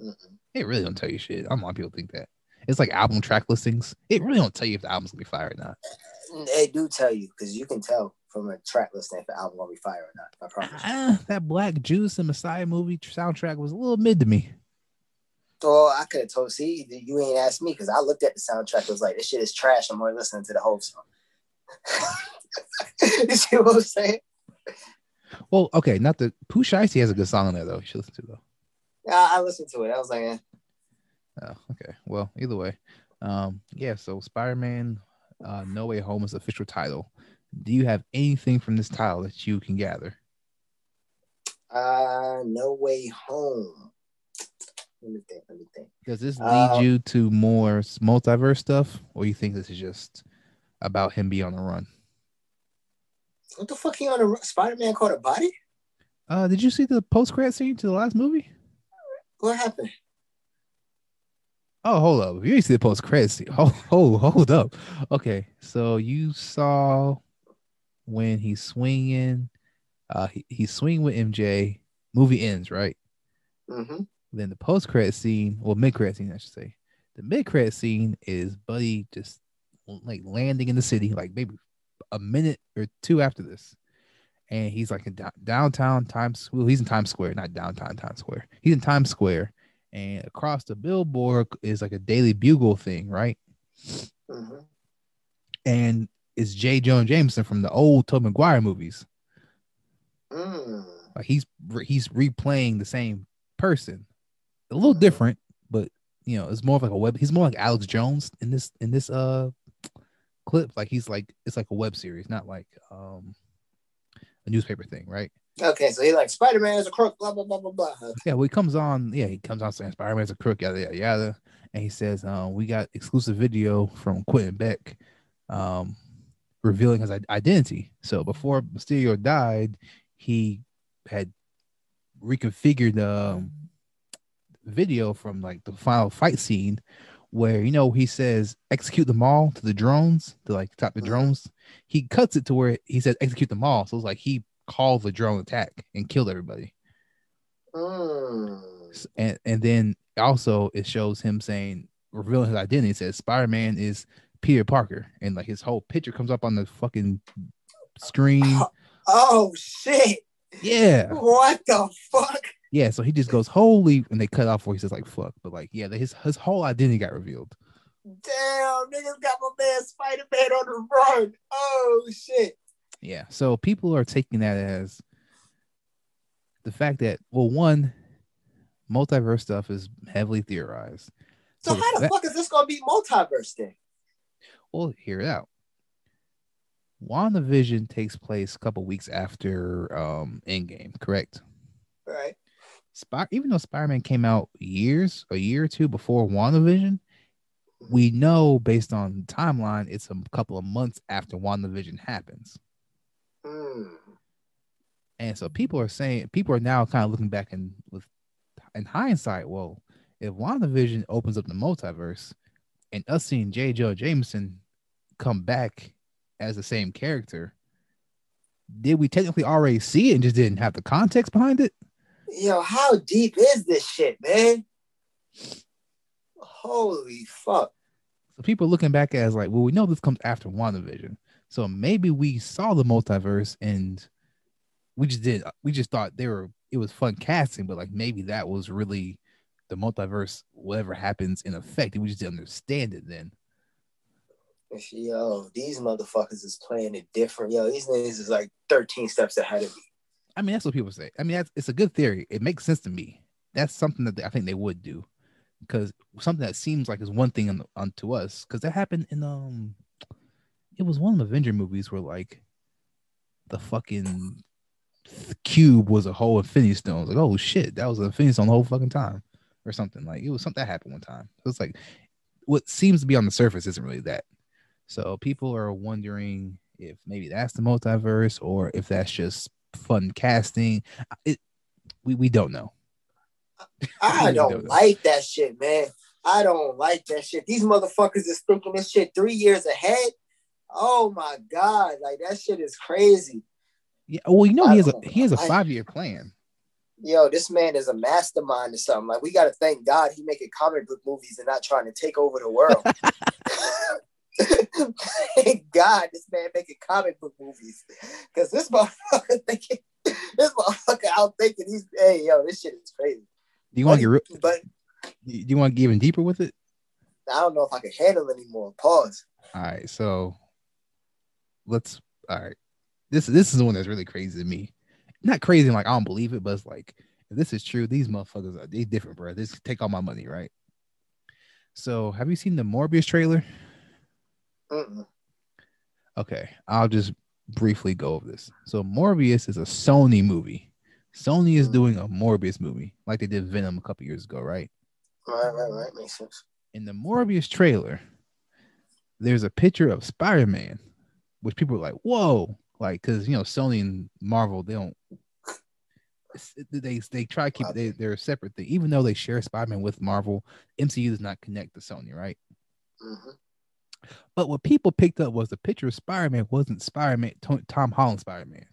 Mm-mm. It really don't tell you shit. I don't know why people think that. It's like album track listings. It really don't tell you if the album's gonna be fire or not. They do tell you because you can tell from a track listing the album gonna be fire or not. I promise. Ah, that Black Juice and Messiah movie soundtrack was a little mid to me. So I could have told. See, you ain't asked me because I looked at the soundtrack. Was like, this shit is trash. I'm only listening to the whole song. you see what I'm saying? Well, okay, not the Pooh Shiesty has a good song in there though. You should listen to though. Yeah, I listened to it. I was like, eh. Oh, okay. Well, either way, um, yeah. So Spider-Man, uh, No Way Home is the official title. Do you have anything from this title that you can gather? uh, no way home. Let me think. Let me think. Does this lead Um, you to more multiverse stuff, or you think this is just about him being on the run? What the fuck? He on a Spider-Man caught a body? Uh, did you see the post-credit scene to the last movie? What happened? Oh, hold up! You didn't see the post-credit scene. Hold, hold, hold up. Okay, so you saw when he's swinging. Uh, he, he's swinging with MJ. Movie ends right. Mm-hmm. Then the post credit scene, or mid credit scene, I should say. The mid credit scene is Buddy just like landing in the city, like maybe a minute or two after this, and he's like in downtown Times. Well, he's in Times Square, not downtown Times Square. He's in Times Square, and across the billboard is like a Daily Bugle thing, right? Mm-hmm. And it's J. Jonah Jameson from the old Tobey Maguire movies. Mm. Like he's he's replaying the same person, a little different, but you know, it's more of like a web. He's more like Alex Jones in this in this uh clip. Like he's like it's like a web series, not like um a newspaper thing, right? Okay, so he like Spider-Man is a crook. Blah blah blah blah blah. Yeah, well, he comes on. Yeah, he comes on saying Spider Man's a crook, yada yada yada, and he says, uh, "We got exclusive video from Quentin Beck, um, revealing his identity." So before Mysterio died, he had reconfigured the um, video from like the final fight scene, where you know he says, "Execute them all" to the drones, to like stop the drones. He cuts it to where he says, "Execute them all," so it's like he called the drone attack and killed everybody. Mm. And and then also it shows him saying revealing his identity. It says Spider Man is Peter Parker, and like his whole picture comes up on the fucking screen. Oh, oh shit! Yeah, What the fuck? yeah. So he just goes holy, and they cut off where he says like fuck, but like yeah, his his whole identity got revealed. Damn, niggas got my man Spider-Man on the run. Oh shit! Yeah, so people are taking that as the fact that well, one multiverse stuff is heavily theorized. So, the how the fa- fuck is this gonna be multiverse then? Well, hear it out. WandaVision takes place a couple weeks after um Endgame, correct? Right? Spy- even though Spider-Man came out years, a year or two before WandaVision, we know based on the timeline, it's a couple of months after WandaVision happens. Mm. And so people are saying people are now kind of looking back and with in hindsight, well, if WandaVision opens up the multiverse and us seeing J. Jonah Jameson come back as the same character, did we technically already see it and just didn't have the context behind it? Yo, how deep is this shit, man? Holy fuck! So people looking back as like, well, we know this comes after WandaVision. So maybe we saw the multiverse and we just did we just thought they were it was fun casting, but like maybe that was really the multiverse, whatever happens in effect. We just didn't understand it then. Yo, these motherfuckers is playing it different. Yo, these niggas is like 13 steps ahead of me. I mean, that's what people say. I mean, that's it's a good theory. It makes sense to me. That's something that they, I think they would do because something that seems like is one thing on, on to us because that happened in um, it was one of the Avenger movies where like the fucking cube was a whole Infinity Stone. Like, oh shit, that was an Infinity Stone the whole fucking time, or something. Like it was something that happened one time. It was like what seems to be on the surface isn't really that. So people are wondering if maybe that's the multiverse or if that's just fun casting. It we, we don't know. I We don't know. like that shit, man. I don't like that shit. These motherfuckers is thinking this shit three years ahead. Oh my god, like that shit is crazy. Yeah, well, you know he has a he has a five year plan. Yo, this man is a mastermind or something. Like we gotta thank God he making comic book movies and not trying to take over the world. thank God this man making comic book movies. Cause this motherfucker thinking this motherfucker out thinking he's hey yo, this shit is crazy. Do you want to get real? But Do you want to get even deeper with it? I don't know if I can handle anymore. Pause. All right, so let's. All right, this this is the one that's really crazy to me. Not crazy, like I don't believe it, but it's like if this is true, these motherfuckers are they different, bro. This take all my money, right? So, have you seen the Morbius trailer? Mm-mm. Okay, I'll just briefly go over this. So, Morbius is a Sony movie. Sony is Mhm. doing a Morbius movie, like they did Venom a couple years ago, right? Right, right, right. Makes sense. in the Morbius trailer, there's a picture of Spider Man, which people are like, "Whoa!" Like, because you know, Sony and Marvel, they don't. They they try to keep. They, they're a separate thing, even though they share Spider Man with Marvel. MCU does not connect to Sony, right? hmm But what people picked up was the picture of Spider Man wasn't Spider Man, Tom Holland Spider Man.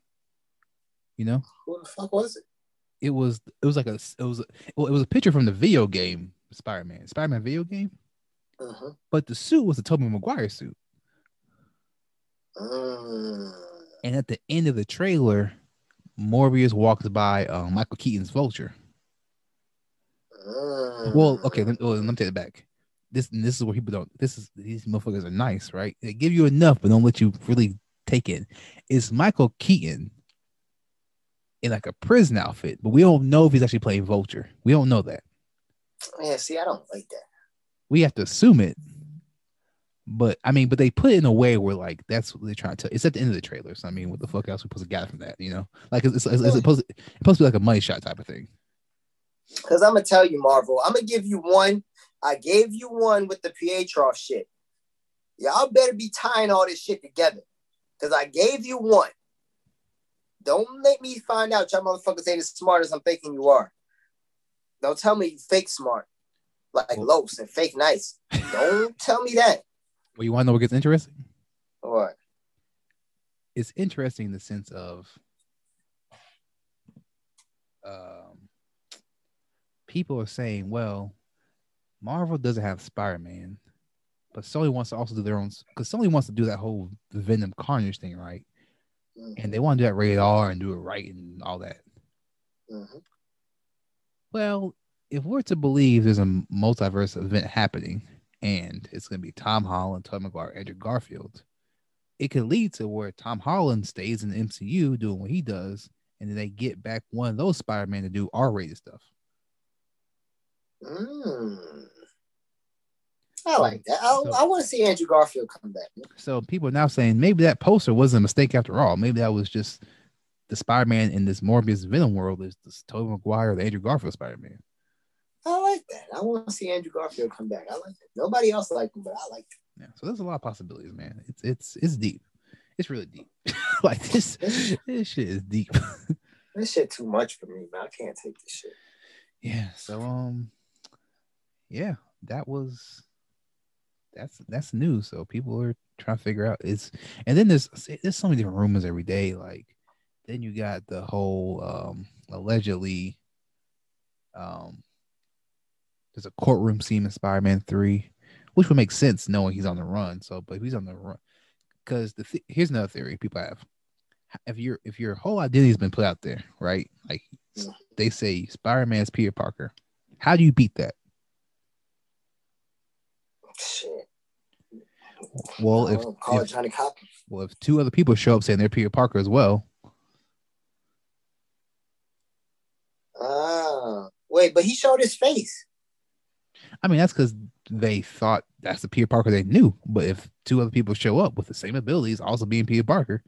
You know, Who the fuck was it? it was it was like a it was a, well, it was a picture from the video game Spider Man, Spider Man video game, hmm but the suit was a Tobey Maguire suit. Mm. And at the end of the trailer, Morbius walks by um, Michael Keaton's Vulture. Mm. Well, okay, let, well, let me take it back. This and this is where people don't. This is these motherfuckers are nice, right? They give you enough, but don't let you really take it. It's Michael Keaton in like a prison outfit, but we don't know if he's actually playing Vulture. We don't know that. Yeah, see, I don't like that. We have to assume it. But I mean, but they put it in a way where like that's what they're trying to tell. It's at the end of the trailer, so I mean, what the fuck else we supposed to gather from that? You know, like it's, it's, it's supposed to, it's supposed to be like a money shot type of thing. Because I'm to tell you, Marvel, I'm to give you one. I gave you one with the Pietro shit. Y'all better be tying all this shit together. Because I gave you one. Don't make me find out y'all motherfuckers ain't as smart as I'm thinking you are. Don't tell me you fake smart. Like Well- Los and fake nice. Don't tell me that. Well, you want to know what gets interesting? What? It's interesting in the sense of um, people are saying, well, Marvel doesn't have Spider Man, but Sony wants to also do their own because Sony wants to do that whole Venom Carnage thing, right? And they want to do that rated R and do it right and all that. Mhm. Well, if we're to believe there's a multiverse event happening and it's going to be Tom Holland, Tom Maguire, Andrew Garfield, it could lead to where Tom Holland stays in the MCU doing what he does, and then they get back one of those Spider Man to do R rated stuff. Mm. I like that. I, So- I want to see Andrew Garfield come back. So people are now saying maybe that poster wasn't a mistake after all. Maybe that was just the Spider Man in this Morbius Venom world is this Tobey Maguire, the Andrew Garfield Spider Man. I like that. I want to see Andrew Garfield come back. I like it. Nobody else liked him, but I like it. Yeah, so there's a lot of possibilities, man. It's it's it's deep. It's really deep. like this, this shit is deep. This shit too much for me, man. I can't take this shit. yeah. So um, yeah, that was that's that's new. So people are trying to figure out it's and then there's there's so many different rumors every day. Like then you got the whole um allegedly um there's a courtroom scene in Spider-Man 3, which would make sense knowing he's on the run. So but if he's on the run because the th- here's another theory people have. If your if your whole identity's been put out there, right? Like they say Spider-Man's Peter Parker. How do you beat that? Shit. Well, if, call if Johnny Cop. well if two other people show up saying they're Peter Parker as well, Ah, wait, but he showed his face. I mean that's because they thought that's the Peter Parker they knew. But if two other people show up with the same abilities, also being Peter Parker,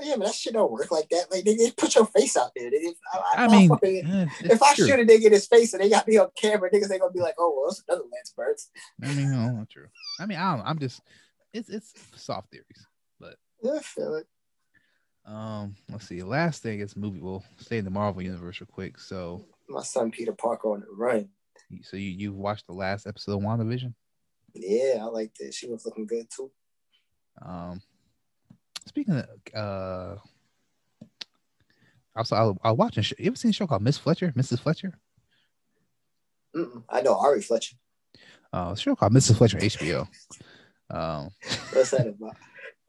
yeah, but that shit don't work like that. Like, nigga, put your face out there. Nigga. I, I mean, fucking- eh, if I true. shoot a nigga in his face and they got me on camera, niggas ain't gonna be like, oh, well, it's another Lance Burns. I mean, no, not true. I mean, I don't. I'm just. It's it's soft theories. But yeah, I feel it. Um, let's see. Last thing is movie. We'll stay in the Marvel universe real quick. So, My son Peter Parker on the run. so you you watched the last episode of WandaVision? Yeah, I like it. She was looking good too. Um, speaking of, uh, also I, I was watching. a show- You ever seen a show called Miss Fletcher? Mrs. Fletcher? Mm-mm. I know Ari Fletcher. Uh, show called Mrs. Fletcher HBO. Um, What's that about?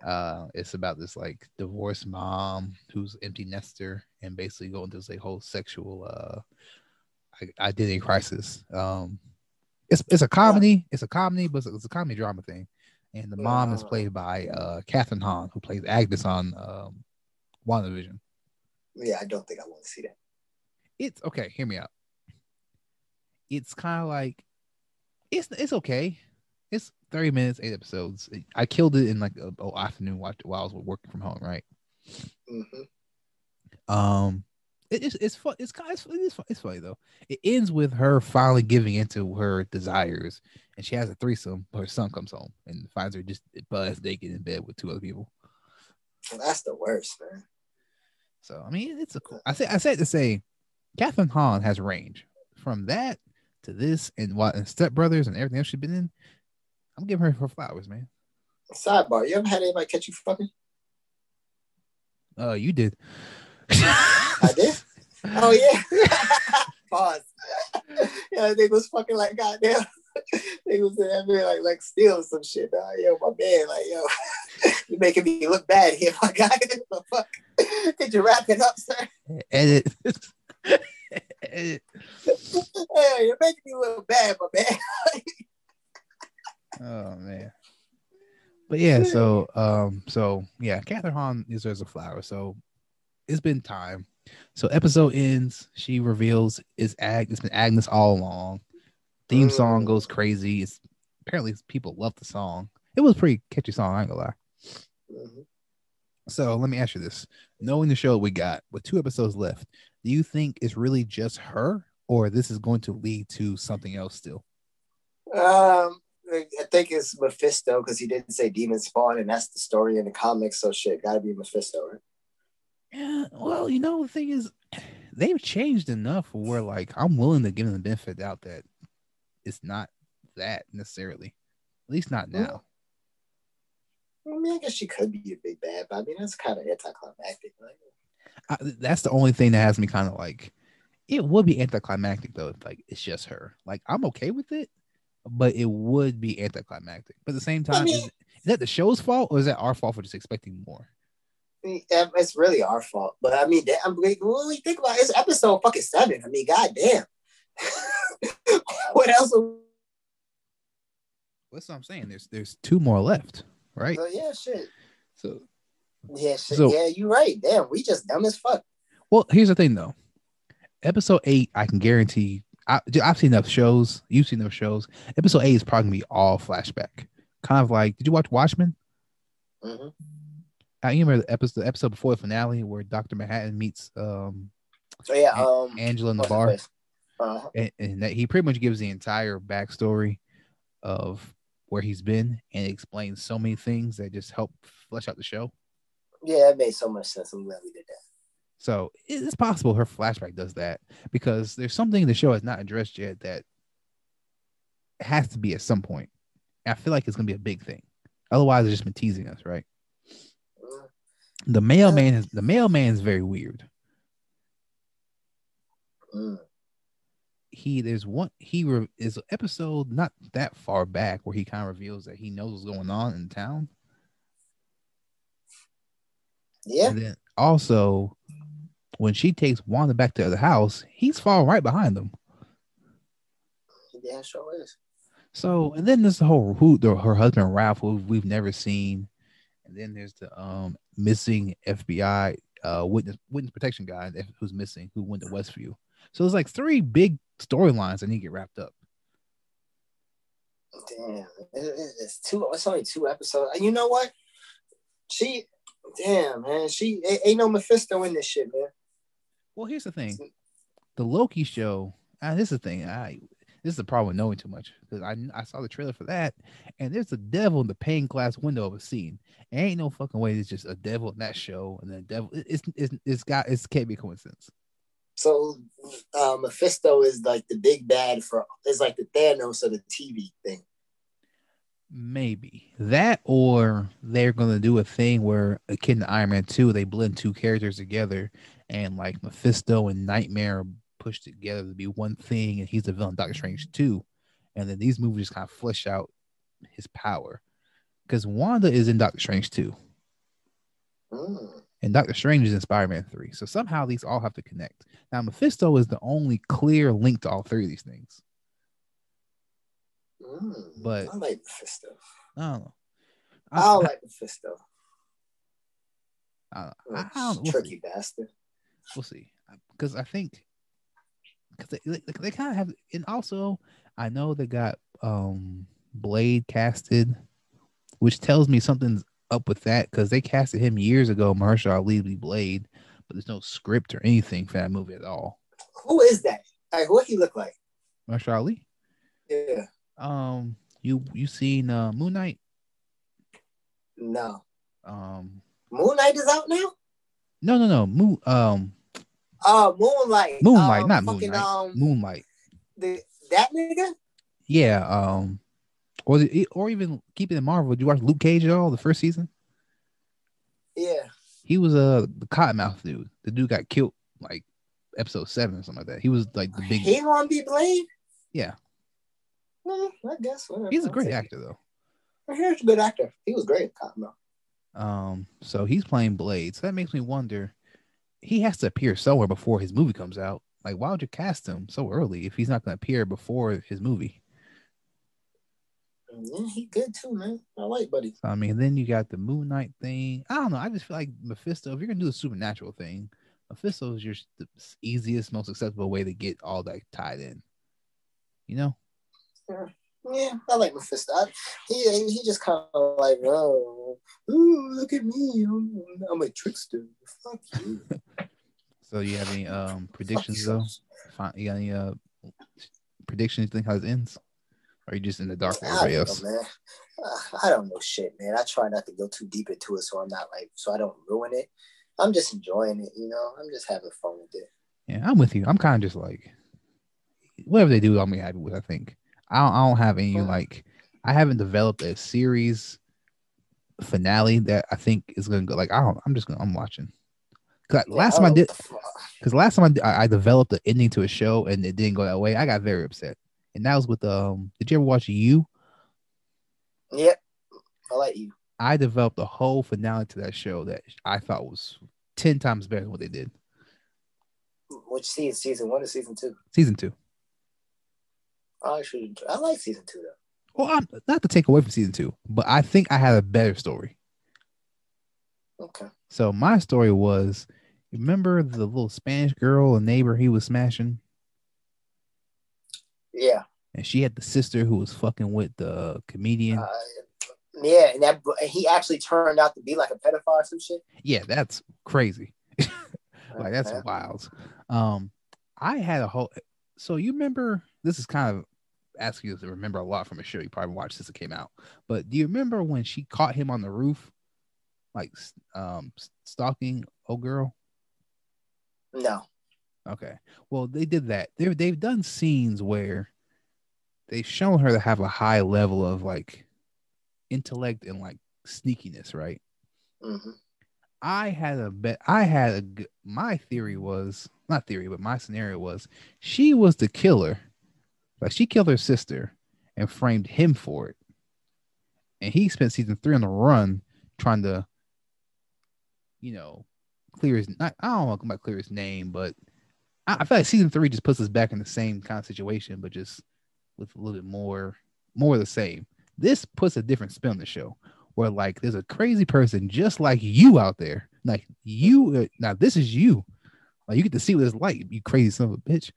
uh, it's about this like divorced mom who's empty nester and basically going through this like whole sexual uh identity crisis. Um, it's it's a comedy. It's a comedy, but it's a, it's a comedy drama thing. And the mom is Ah. played by uh Kathryn Hahn, who plays Agnes on um WandaVision. Yeah, I don't think I want to see that. It's okay. Hear me out. It's kind of like it's it's okay. It's 30 minutes, eight episodes. I killed it in like a, afternoon while I was working from home, right? Mm-hmm. Um, it, it's it's fun. It's kind of it's, it's funny though. It ends with her finally giving into her desires, and she has a threesome. But her son comes home and finds her just buzzed naked in bed with two other people. That's the worst, man. So I mean, it's a cool. I say I said to say, Kathryn Hahn has range from that to this and what and Step Brothers and everything else she's been in. I'm giving her her flowers, man. Sidebar: You ever had anybody catch you fucking? Uh, you did. I did. Oh yeah. Pause. yeah, they was fucking like goddamn. They was in that man like like stealing some shit. Dog. Yo, my man, like yo, you making me look bad here, my guy. the fuck? Could you wrap it up, sir? Edit. Edit. Hey, you're making me look bad, my man. Oh man. But yeah, so um, so yeah, Kathryn Hahn deserves a flower. So it's been time. So episode ends. She reveals it's Ag. It's been Agnes all along. Theme song goes crazy. It's apparently people love the song. It was a pretty catchy song. I ain't gonna lie. Mhm. So let me ask you this: Knowing the show we got with two episodes left, do you think it's really just her, or this is going to lead to something else still? Um, I think it's Mephisto because he didn't say demon spawn, and that's the story in the comics. So shit, gotta be Mephisto, right? Yeah, well, you know, the thing is, they've changed enough where like I'm willing to give them the benefit out that it's not that necessarily. At least not now. I mean, I guess she could be a big bad, but I mean, that's kind of anticlimactic. Like, I, that's the only thing that has me kind of like. It would be anticlimactic though, if like it's just her. Like I'm okay with it, but it would be anticlimactic. But at the same time, mean- is, is that the show's fault or is that our fault for just expecting more? I it's really our fault. But I mean, that- I'm like, when we think about it, it's episode fucking seven. I mean, goddamn. what else? That's what I'm saying. There's there's two more left, right? So, yeah, shit. So Yeah, shit. So- yeah, you're right. Damn, we just dumb as fuck. Well, here's the thing though. Episode eight, I can guarantee. I, I've seen enough shows. You've seen enough shows. Episode eight is probably gonna be all flashback. Kind of like, did you watch Watchmen? hmm I remember the episode, the episode before the finale where Doctor Manhattan meets um So yeah, um, Angela in the bar? Uh, and, and that he pretty much gives the entire backstory of where he's been and explains so many things that just help flesh out the show. yeah, it made so much sense. I'm glad we did that. So it- it's possible her flashback does that because there's something the show has not addressed yet that has to be at some point. I feel like it's gonna be a big thing. Otherwise, it's just been teasing us, right? Mm. The mailman is the mailman is very weird. Mm. He there's one he re, is an episode not that far back where he kind of reveals that he knows what's going on in town. Yeah. And then also, when she takes Wanda back to the house, he's falling right behind them. Yeah, sure is. So, and then there's the whole who the, her husband Ralph, who we've never seen, and then there's the um missing FBI uh witness witness protection guy who's missing, who went to Westview. So there's like three big storylines that need to get wrapped up. Damn, it- it- it's two. It's only two episodes. You know what? She, damn man, she ain't, ain't no Mephisto in this shit, man. Well, here's the thing: the Loki show. Uh, this is the thing. I this is the problem with knowing too much because I I saw the trailer for that, and there's a devil in the pane glass window of a scene. Ain't no fucking way. It's just a devil in that show, and then devil. It's it's it's got it can't be coincidence. So, uh, Mephisto is like the big bad for. Is like the Thanos of the TV thing. Maybe that, or they're gonna do a thing where akin to Iron Man two, they blend two characters together, and like Mephisto and Nightmare are pushed together to be one thing, and he's the villain, Doctor Strange two, and then these movies kind of flesh out his power, because Wanda is in Doctor Strange two, Mm. And Doctor Strange is in Spider Man three, so somehow these all have to connect. Now Mephisto is the only clear link to all three of these things. Mm. But- I like Mephisto. I don't know. I, I, don't like Mephisto. I, Mm, I don't, we'll see. tricky bastard. we'll see because I think because they, they, they kind of have and also I know they got um Blade casted, which tells me something's up with that because they casted him years ago, Mahershala Ali Blade, but there's no script or anything for that movie at all. Who is that? Like, what he look like? Mahershala Ali, Yeah. um, you you seen uh, Moon Knight? No. Um, Moon Knight is out now. no, no, no, Moon, um, Uh, Moonlight. Moonlight, um, not fucking, Moonlight, Um, Moonlight. the, that nigga. Yeah, um, or the, or even keeping it in Marvel. Did you watch Luke Cage at all? The first season. Yeah. He was uh the cottonmouth dude. The dude got killed like episode seven or something like that. He was like the big. He gonna be Blade. Yeah. I guess. Whatever. He's a great actor though. He's a good actor. He was great Cottonmouth. Um, so he's playing Blade. So that makes me wonder. He has to appear somewhere before his movie comes out. Like, why would you cast him so early if he's not going to appear before his movie? Yeah, he good too, man. I like Buddy. I mean, then you got the Moon Knight thing. I don't know. I just feel like Mephisto. If you're gonna do the supernatural thing, Mephisto is your the easiest, most acceptable way to get all that tied in. You know. Yeah, I like Mephisto. I, he he just kind of like, oh, ooh, look at me, I'm, a trickster. Fuck you. So you have any um predictions though? you. Got any uh predictions? You think how it ends? Or are you just in the dark I everybody don't else? know, man. I don't know shit, man. I try not to go too deep into it, so I'm not like, so I don't ruin it. I'm just enjoying it, you know. I'm just having fun with it. Yeah, I'm with you. I'm kind of just like whatever they do, I'll be happy with. I think I don't, I don't have any like I haven't developed a series finale that I think is gonna go. Like I don't. I'm just gonna. I'm watching. Cause Yeah, last time I did, know what the fuck. because last time I, did- I I developed an ending to a show and it didn't go that way. I got very upset. And that was with um. Did you ever watch You? Yep, I like you. I developed a whole finale to that show that I thought was ten times better than what they did. Which season? Season one or season two? Season two. I should. I like season two though. Well, I'm, not to take away from season two, but I think I had a better story. Okay. So my story was, remember the little Spanish girl, a neighbor he was smashing, Yeah. and she had the sister who was fucking with the comedian. Uh, yeah, and that and he actually turned out to be like a pedophile or some shit. yeah, that's crazy. like that's Okay. wild. Um, I had a whole. So you remember? This is kind of asking you to remember a lot from a show you probably watched since it came out. But do you remember when she caught him on the roof, like um stalking old girl? No. Okay. Well, they did that. They they've done scenes where they've shown her to have a high level of like intellect and like sneakiness, right? hmm I had a bet. I had a. My theory was not theory, but my scenario was she was the killer. Like she killed her sister and framed him for it, and he spent season three on the run trying to you know, clear his not I don't know about clear his name, but I, feel like season three just puts us back in the same kind of situation, but just with a little bit more more of the same. This puts a different spin on the show where like there's a crazy person just like you out there. Like you now this is you. Like you get to see what it's like, you crazy son of a bitch.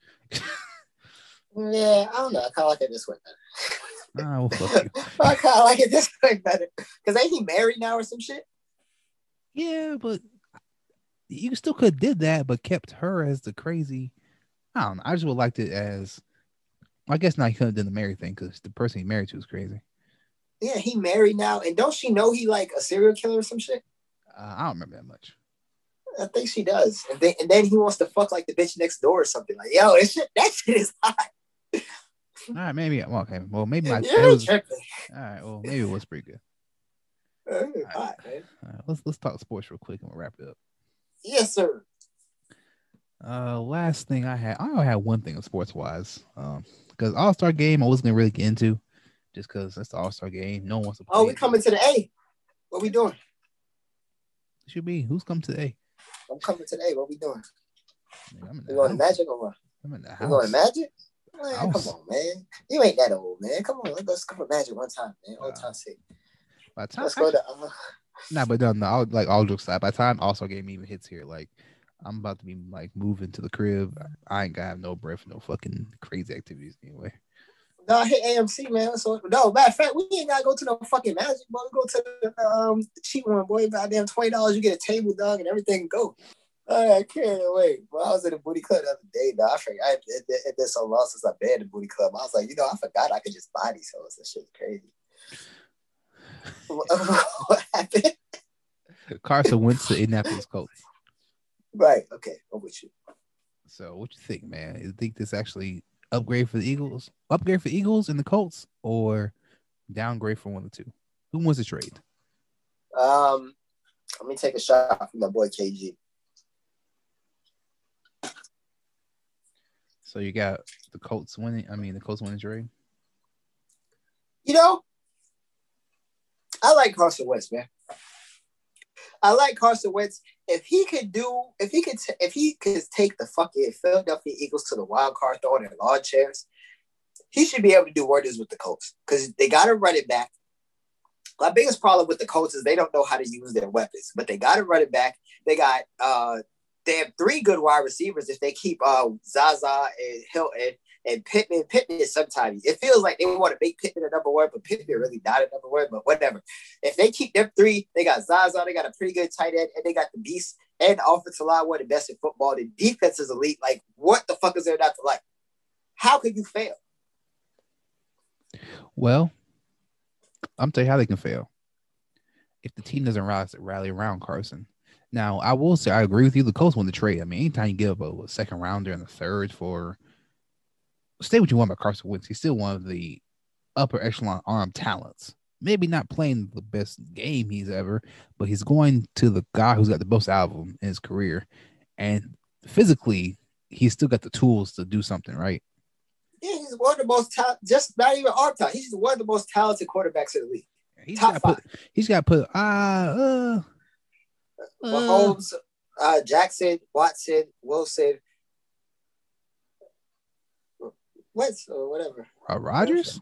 Yeah, I don't know. I kind of like it this way better. Ah, well. I kind of like it this way better. Because ain't he married now or some shit? Yeah, but you still could have did that, but kept her as the crazy. I don't know. I just would liked it as. I guess not. He could have done the married thing because the person he married to was crazy. Yeah, he married now. And don't she know he like a serial killer or some shit? Uh, I don't remember that much. I think she does. And then, and then he wants to fuck like the bitch next door or something. Like, yo, it's shit, that shit is hot. All right, maybe. Well, okay. Well, maybe my. You're was, all right. Well, maybe it was pretty good. Uh, it's hot, man. All right, let's let's talk sports real quick and we'll wrap it up. Yes, sir. Uh, last thing I had, I only had one thing of sports wise. Um, because All Star game I wasn't gonna really get into, just because that's the All Star game. No one wants to. Oh, we it. coming to the A. What we doing? Should be who's come today? I'm coming to the A. What we doing? I'm in We going to house. Magic or what? I'm in the We going to house. Magic? Man, come on, man. You ain't that old, man. Come on, let's go to Magic one time, man. Old Uh, time sake. By the time, Let's go to. Uh, Nah, but no, no, I'll, like all jokes aside, by the time All Star game even hits here, like I'm about to be like moving to the crib. I ain't gonna have no breath, no fucking crazy activities anyway. no, I hit AMC, man. So no, matter of fact, we ain't gotta go to no fucking Magic, boy. We go to the um the cheap one, boy. Goddamn twenty dollars, you get a table, dog, and everything go. I can't wait. Well, I was in the booty club the other day, dog. I forgot. I, it, it, it been so long since I've been the booty club. I was like, you know, I forgot I could just these hoes. That shit's crazy. what, happened? Carson went to Indianapolis Colts. Right. Okay. I'm with you. So what you think, man? You think this actually upgrade for the Eagles? Upgrade for Eagles and the Colts, or downgrade for one of the two? Who wants to trade? Um, let me take a shot from my boy KG. So you got the Colts winning. I mean, the Colts winning trade. You know, I like Carson Wentz, man. I like Carson Wentz. If he could do, if he could, t- if he could take the fucking Philadelphia Eagles to the wild card, throwing their lawn chairs, he should be able to do wonders with the Colts because they got to run it back. My biggest problem with the Colts is they don't know how to use their weapons, but they got to run it back. They got, uh, they have three good wide receivers if they keep uh Zaza and Hilton and Pittman. Pittman is sometimes it feels like they want to make Pittman a number one, but Pittman really not a number one. But whatever. If they keep them three, they got Zaza, they got a pretty good tight end, and they got the beast and offensive line one of the best in football. The defense is elite. Like, what the fuck is there not to like? How could you fail? Well, I'm tell you how they can fail. If the team doesn't rise rally around Carson. Now, I will say I agree with you. The Colts won the trade. I mean, anytime you give up a, a second rounder and a third for stay what you want about Carson Wentz, he's still one of the upper echelon arm talents. Maybe not playing the best game he's ever, but he's going to the guy who's got the most out of him in his career. And physically, he's still got the tools to do something, right? Yeah, he's one of the most talented, just not even arm talent. He's one of the most talented quarterbacks in the league. He's Top got five. put he's got put uh uh Uh. Mahomes, uh, Jackson, Watson, Wilson, Wentz, or whatever. uh, Rodgers.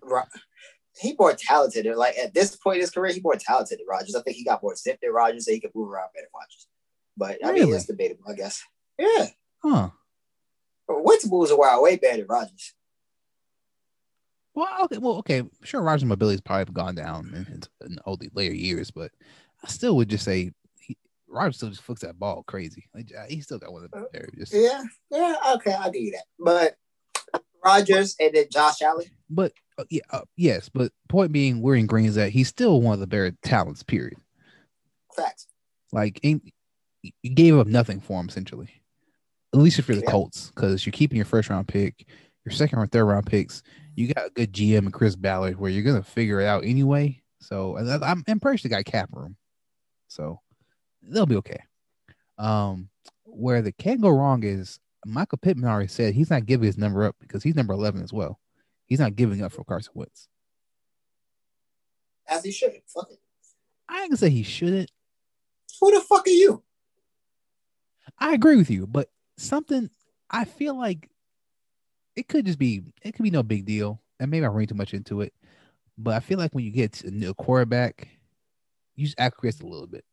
He more talented. Like at this point in his career, he more talented than Rodgers. I think he got more zip than Rodgers, so he could move around better than Rodgers. But I mean, Really? it's debatable, I guess. Yeah, Huh. Wentz moves a while way better than Rodgers. Well, okay. Well, okay. Sure, Rodgers' mobility's probably gone down in, in all the later years, but I still would just say he, Rodgers still just flicks that ball crazy. Like, uh, he still got one of the. Just, Yeah, yeah, okay, I'll give you that. But Rodgers and then Josh Allen. but uh, yeah, uh, yes. But point being, we're in green is that he's still one of the better talents. Period. Facts. Like, ain't, you gave up nothing for him essentially. At least if you're the Yeah. Colts, because you're keeping your first round pick, your second or third round picks. You got a good GM and Chris Ballard, where you're gonna figure it out anyway. So I'm, I'm they got cap room, so they'll be okay. Um, where they can go wrong is Michael Pittman already said he's not giving his number up because he's number 11 as well. He's not giving up for Carson Wentz. As he should. Fuck it. I ain't gonna say he shouldn't. Who the fuck are you? I agree with you, but something I feel like it could just be it could be no big deal, and maybe I'm reading too much into it. But I feel like when you get a new quarterback, you just acquiesce a little bit.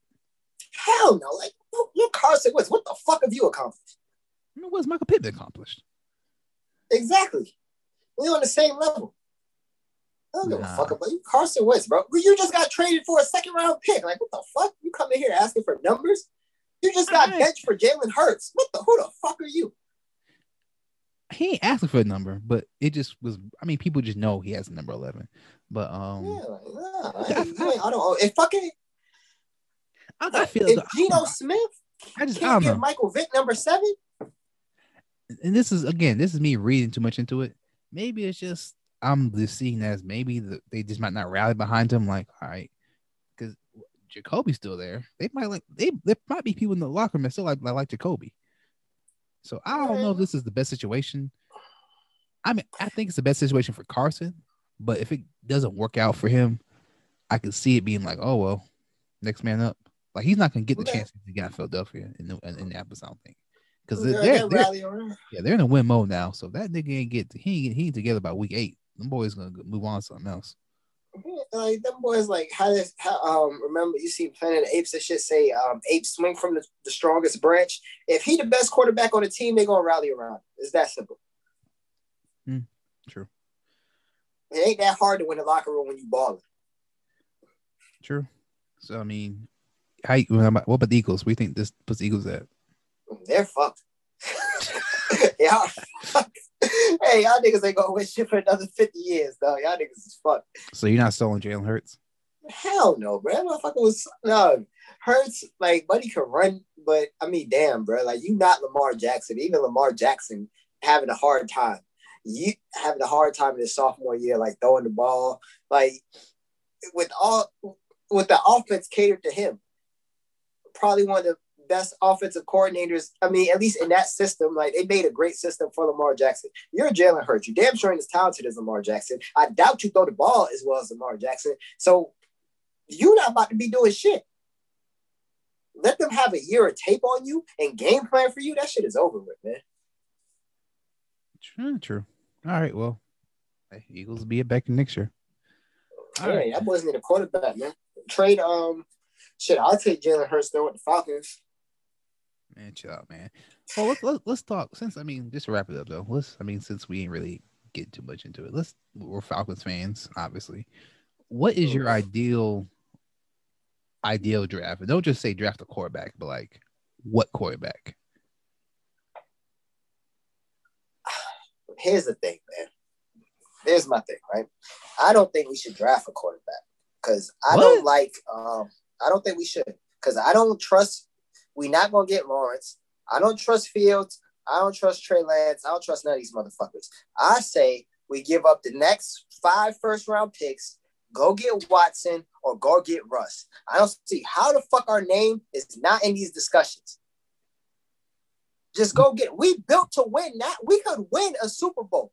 Hell no. Like, you're Carson Wentz. What the fuck have you accomplished? I mean, what's Michael Pittman accomplished? Exactly. We're on the same level. I don't give Nah. a fuck about you. Carson Wentz, bro. You just got traded for a second round pick. Like, what the fuck? You coming here asking for numbers? You just got Alright. benched for Jalen Hurts. What the who the fuck are you? He ain't asking for a number, but it just was. I mean, people just know he has a number eleven. But um, Yeah, like, nah, I, you ain't- I don't if fucking I, I feel if Geno Smith I just I can't don't give. Michael Vick number seven, and this is again, this is me reading too much into it. Maybe it's just I'm just seeing as maybe the, they just might not rally behind him. Like, all right, because Jacoby's still there. They might like they there might be people in the locker room that still like like Jacoby. So I don't know if this is the best situation. I mean, I think it's the best situation for Carson, but if it doesn't work out for him, I can see it being like, oh well, next man up. Like he's not gonna get the Okay. chance he got in Philadelphia in the in Indianapolis, I don't think. Because they're, they're, they're yeah, they're in a win mode now. So if that nigga ain't get he ain't, he ain't together by week eight. Them boys gonna move on to something else. Like them boys, like how this, how um remember you see Planet Apes and shit say um apes swing from the, the strongest branch. If he the best quarterback on the team, they gonna rally around. It's that simple. Mm, True, It ain't that hard to win the locker room when you balling. true. So I mean, how you, what about, what about the Eagles? We think this puts the Eagles at They're fucked. y'all fucked. Hey, y'all niggas ain't gonna win shit for another 50 years, though. Y'all niggas is fucked. so you're not selling Jalen Hurts. Hell no, bro. That motherfucker was no hurts. Like, buddy can run, but I mean, damn, bro. Like, you not Lamar Jackson. Even Lamar Jackson having a hard time. You having a hard time in his sophomore year, like throwing the ball, like with all with the offense catered to him. Probably one of the best offensive coordinators. I mean, at least in that system, like they made a great system for Lamar Jackson. You're Jalen Hurts. You damn sure ain't as talented as Lamar Jackson. I doubt you throw the ball as well as Lamar Jackson. So you're not about to be doing shit. Let them have a year of tape on you and game plan for you. That shit is over with, man. True, true. All right, well, Eagles will be back next year. All Hey, right. that wasn't a quarterback, man. Trade um shit. I'll take Jalen Hurts there with the Falcons. Man, chill out, man. Well, let's, let's let's talk. Since I mean, just to wrap it up though. Let's. I mean, since we ain't really get too much into it, let's. We're Falcons fans, obviously. What is your ideal ideal draft? And don't just say draft a quarterback, but like what quarterback? Here's the thing, man. Here's my thing, right? I don't think we should draft a quarterback because I What? don't like. Um, I don't think we should because I don't trust. We not gonna get Lawrence. I don't trust Fields. I don't trust Trey Lance. I don't trust none of these motherfuckers. I say we give up the next five first round picks, go get Watson or go get Russ. I don't see how the fuck our name is not in these discussions. Just go get. We built to win. That we could win a Super Bowl.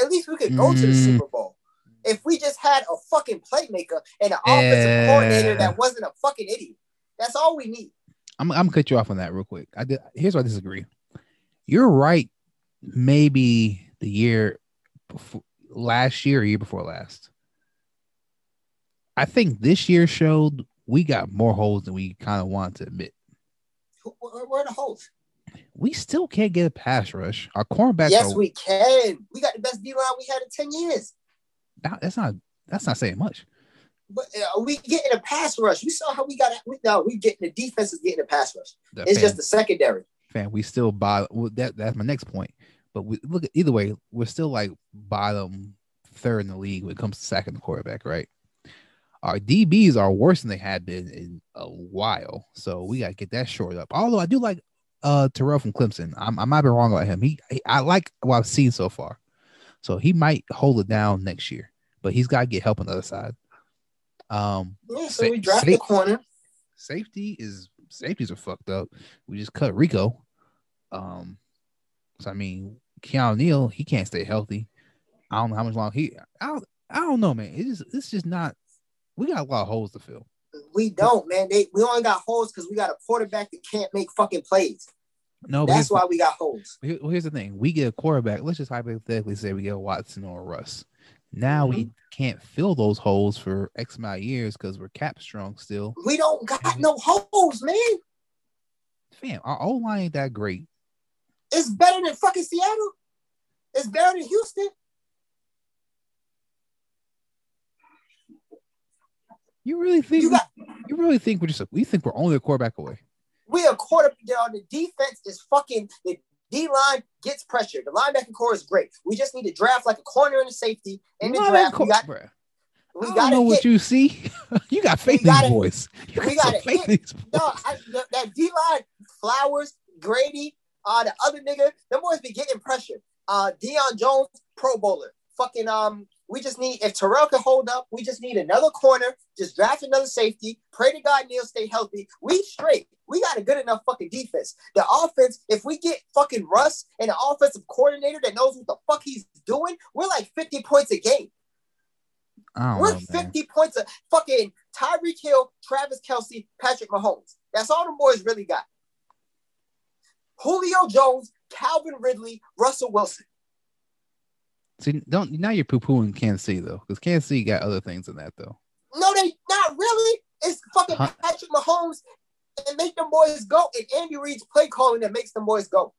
At least we could go to the Mm. Super Bowl. If we just had a fucking playmaker and an offensive coordinator that wasn't a fucking idiot. That's all we need. I'm I'm gonna cut you off on that real quick. I did. Here's why I disagree. You're right. Maybe the year before last year, or year before last. I think this year showed we got more holes than we kind of want to admit. Where, are the holes? We still can't get a pass rush. Our cornerbacks yes, are. we can. We got the best D line we had in 10 years. that- that's not. That's not saying much. But uh, we getting a pass rush. You saw how we got it. We, no, we getting the defense is getting a pass rush. The It's fan- just the secondary. fan, we still bottom. Well, that that's my next point. But we look at either way, we're still like bottom third in the league when it comes to sacking the quarterback, right? Our DBs are worse than they had been in a while, so we gotta get that shored up. Although I do like uh Terrell from Clemson, I'm, I might be wrong about him. He, he I like what I've seen so far, so he might hold it down next year, but he's got to get help on the other side. Um, Yeah, so we dropped the corner. safety is safeties are fucked up. We just cut Rico. Um, so I mean, Keanu Neal, he can't stay healthy. I don't know how much long he. I don't. I don't know, man. It's just, it's just not. We got a lot of holes to fill. We don't, man. They we only got holes because we got a quarterback that can't make fucking plays. No, That's why we got holes. here- well, here's the thing: we get a quarterback. Let's just hypothetically say we get a Watson or a Russ. Now we Mm-hmm. can't fill those holes for X amount of years because we're cap strong still. We don't got no holes, man. Fam, our O line ain't that great. It's better than fucking Seattle. It's better than Houston. You really think You got you really think we're just a, we think we're only a quarterback away? we a quarter on the defense is fucking the D line gets pressure. The linebacking core is great. We just need to draft like a corner and a safety in the Not draft. We got bruh. we I don't know what hit. you see. you got faith in these boys. You we got gotta faith in these boys. No, I, the, that D line, Flowers, Grady, uh, the other nigga, them boys be getting pressure. Uh, Deion Jones, Pro Bowler. Fucking um, we just need if Terrell can hold up, we just need another corner. Just draft another safety. Pray to God Neal stay healthy. We straight. We got a good enough fucking defense. The offense, if we get fucking Russ and an offensive coordinator that knows what the fuck he's doing, we're like 50 points a game. We're know, man. 50 points a fucking Tyreek Hill, Travis Kelce, Patrick Mahomes. That's all the boys really got. Julio Jones, Calvin Ridley, Russell Wilson. See, don't now you're poo pooing Kansas City though, because Kansas City got other things than that though. No, they not really. It's fucking Huh? Patrick Mahomes and make them boys go. And Andy Reid's play calling that makes them boys go.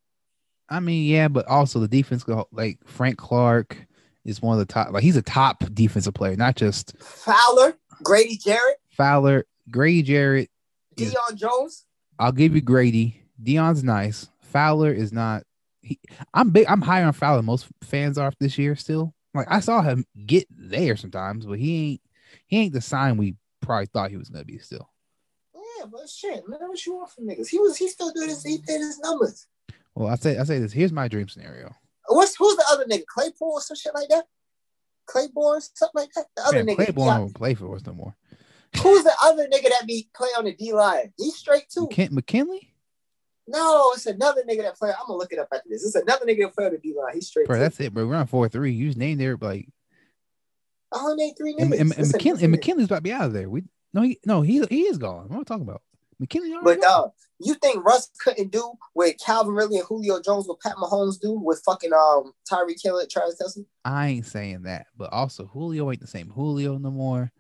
I mean, yeah, but also the defense go like Frank Clark is one of the top. Like he's a top defensive player, not just Fowler, Grady Jarrett, Fowler, Grady Jarrett. is- Deion Jones. I'll give you Grady. Deion's nice. Fowler is not. He, I'm big. I'm higher on Fowler. than Most fans are this year still. Like I saw him get there sometimes, but he ain't. He ain't the sign we probably thought he was gonna be still. Yeah, but shit, man, what you want from niggas? He was he still doing his he did his numbers. Well, I say I say this. Here's my dream scenario. What's who's the other nigga? Claypool or some shit like that? Claiborne, something like that. The other Man, nigga. Claiborne yeah. don't play for us no more. Who's the other nigga that be play on the D line? He's straight too. McKin- McKinley, No, it's another nigga that play. I'm gonna look it up after this. It's another nigga that play on the D line. He's straight bro. That's it, bro. We're on four three. You just named there like I only named three and, and, and, McKinley, and McKinley's about to be out of there. We no, he no, he he is gone. What am I talking about? McKinley, But gone? uh, you think Russ couldn't do what Calvin Ridley and Julio Jones, what Pat Mahomes do with fucking um Tyreek Hill and Travis Kelce? I ain't saying that, but also Julio ain't the same Julio no more.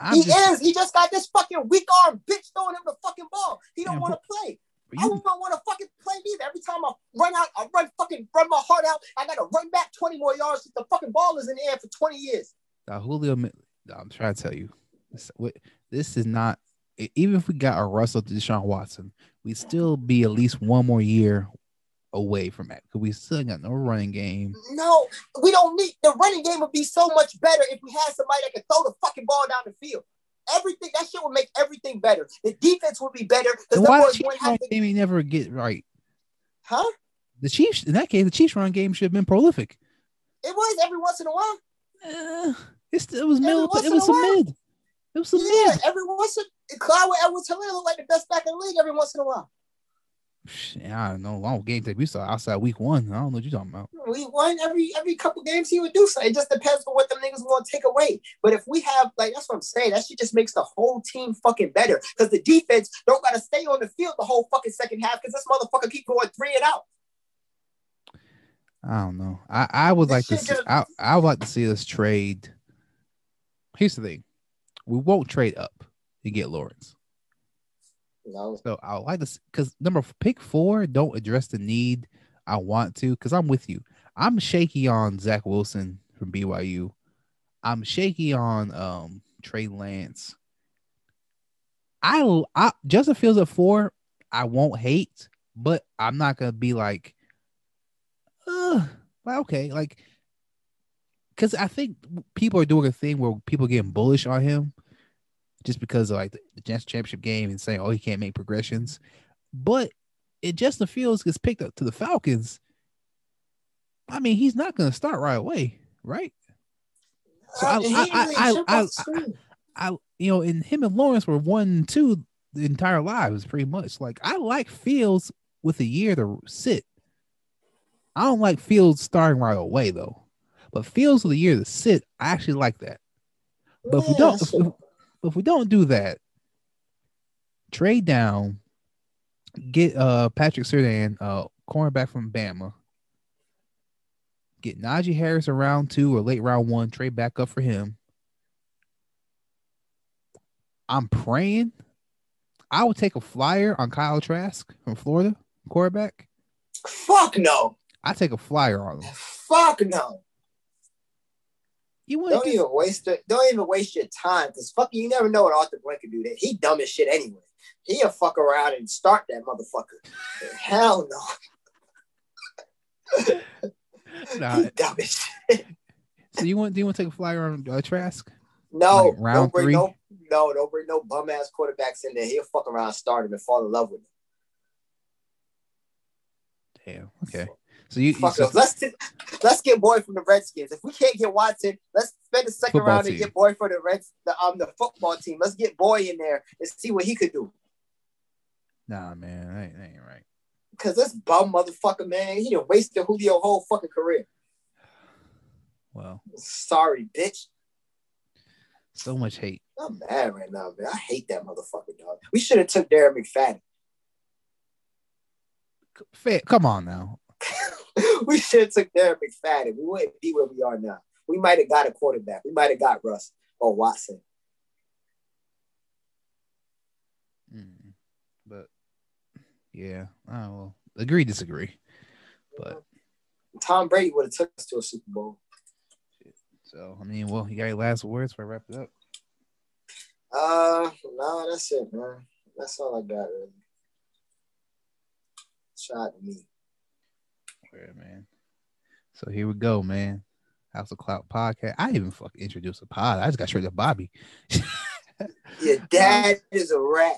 I'm he just, is. He just got this fucking weak arm bitch throwing him the fucking ball. He don't want to play. I don't want to fucking play neither. Every time I run out, I run fucking run my heart out. I gotta run back 20 more yards. The fucking ball is in the air for 20 years. uh, Julio, I'm trying to tell you, this, this is not. Even if we got a Russell to Deshaun Watson, we'd still be at least one more year away from that because we still got no running game. No, we don't need the running game would be so much better if we had somebody that could throw the fucking ball down the field. Everything that shit would make everything better. The defense would be better Then the why the Chiefs run to. game never get right? Huh? The Chiefs, in that case, the Chiefs run game should have been prolific. It was every once in a while. Uh, it's, it was middle. It was a a mid. It was a Yeah, mid. every once in Clyde Edwards Helaire look like the best back in the league every once in a while. I don't know. Long game tape we saw outside week one. I don't know what you're talking about. We won every every couple games he would do so. It just depends on what them niggas want to take away. But if we have like that's what I'm saying, that shit just makes the whole team fucking better. Because the defense don't gotta stay on the field the whole fucking second half because this motherfucker keep going three and out. I don't know. I, I would This like to see, just- I, I would like to see us trade. Here's the thing. We won't trade up to get Lawrence. No. So I like this because number pick four don't address the need I want to because I'm with you. I'm shaky on Zach Wilson from BYU. I'm shaky on um Trey Lance. I I Justin Fields at four. I won't hate, but I'm not gonna be like, uh, like okay, like, because I think people are doing a thing where people getting bullish on him just because of like the, the championship game and saying, oh, he can't make progressions. But if Justin Fields gets picked up to the Falcons, I mean, he's not going to start right away, right? So I- I- I- I- off the screen. I, you know, and him and Lawrence were one two the entire lives, pretty much. Like, I like Fields with a year to sit. I don't like Fields starting right away, though. But Fields with a year to sit, I actually like that. But if we don't, if, shit. if- we don't do that, trade down, Get uh Patrick Surtain, uh cornerback from Bama. Get Najee Harris around two or late round one. Trade back up for him. I'm praying. I would take a flyer on Kyle Trask from Florida, quarterback. Fuck no. I take a flyer on him. Fuck no. You want Don't even waste it. Don't even waste your time because fucking you never know what Arthur Blank can do. That he dumb as shit anyway. He'll fuck around and start that motherfucker. Hell no. Nah, He dumb as shit. so you want? Do you want to take a flyer on uh, Trask? No, Like round don't bring three? no, no, don't bring no bum ass quarterbacks in there. He'll fuck around, start him, and fall in love with him. Damn. Okay. So you, you Fuck so, us. Let's t- let's get boy from the Redskins. If we can't get Watson, let's spend the second round team. and get boy for the Reds, the um the football team. Let's get boy in there and see what he could do. nah, man, that ain't, that ain't right. Cause this bum motherfucker, man, he done wasted Julio whole fucking career. Well, Sorry, bitch. so much hate. I'm mad right now, man. I hate that motherfucker, dog. We should have took Darren McFadden. Come on now. we should have took Darren McFadden. We wouldn't be where we are now. We might have got a quarterback. We might have got Russ or Watson. Mm. But yeah, I don't. Agree, disagree. But Tom Brady would have took us to a Super Bowl. so I mean, well, you got your last words for I wrap it up. Uh, no, that's it, man. That's all I got, really. Shout me. Yeah, man. So here we go, man. House of Clout podcast. I even fucking introduce a pod. I just got straight to Bobby. Your dad is a rat.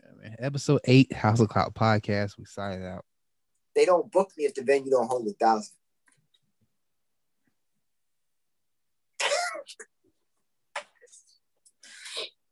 Yeah, man. Episode eight, House of Clout podcast. We signing out. They don't book me if the venue don't hold a thousand.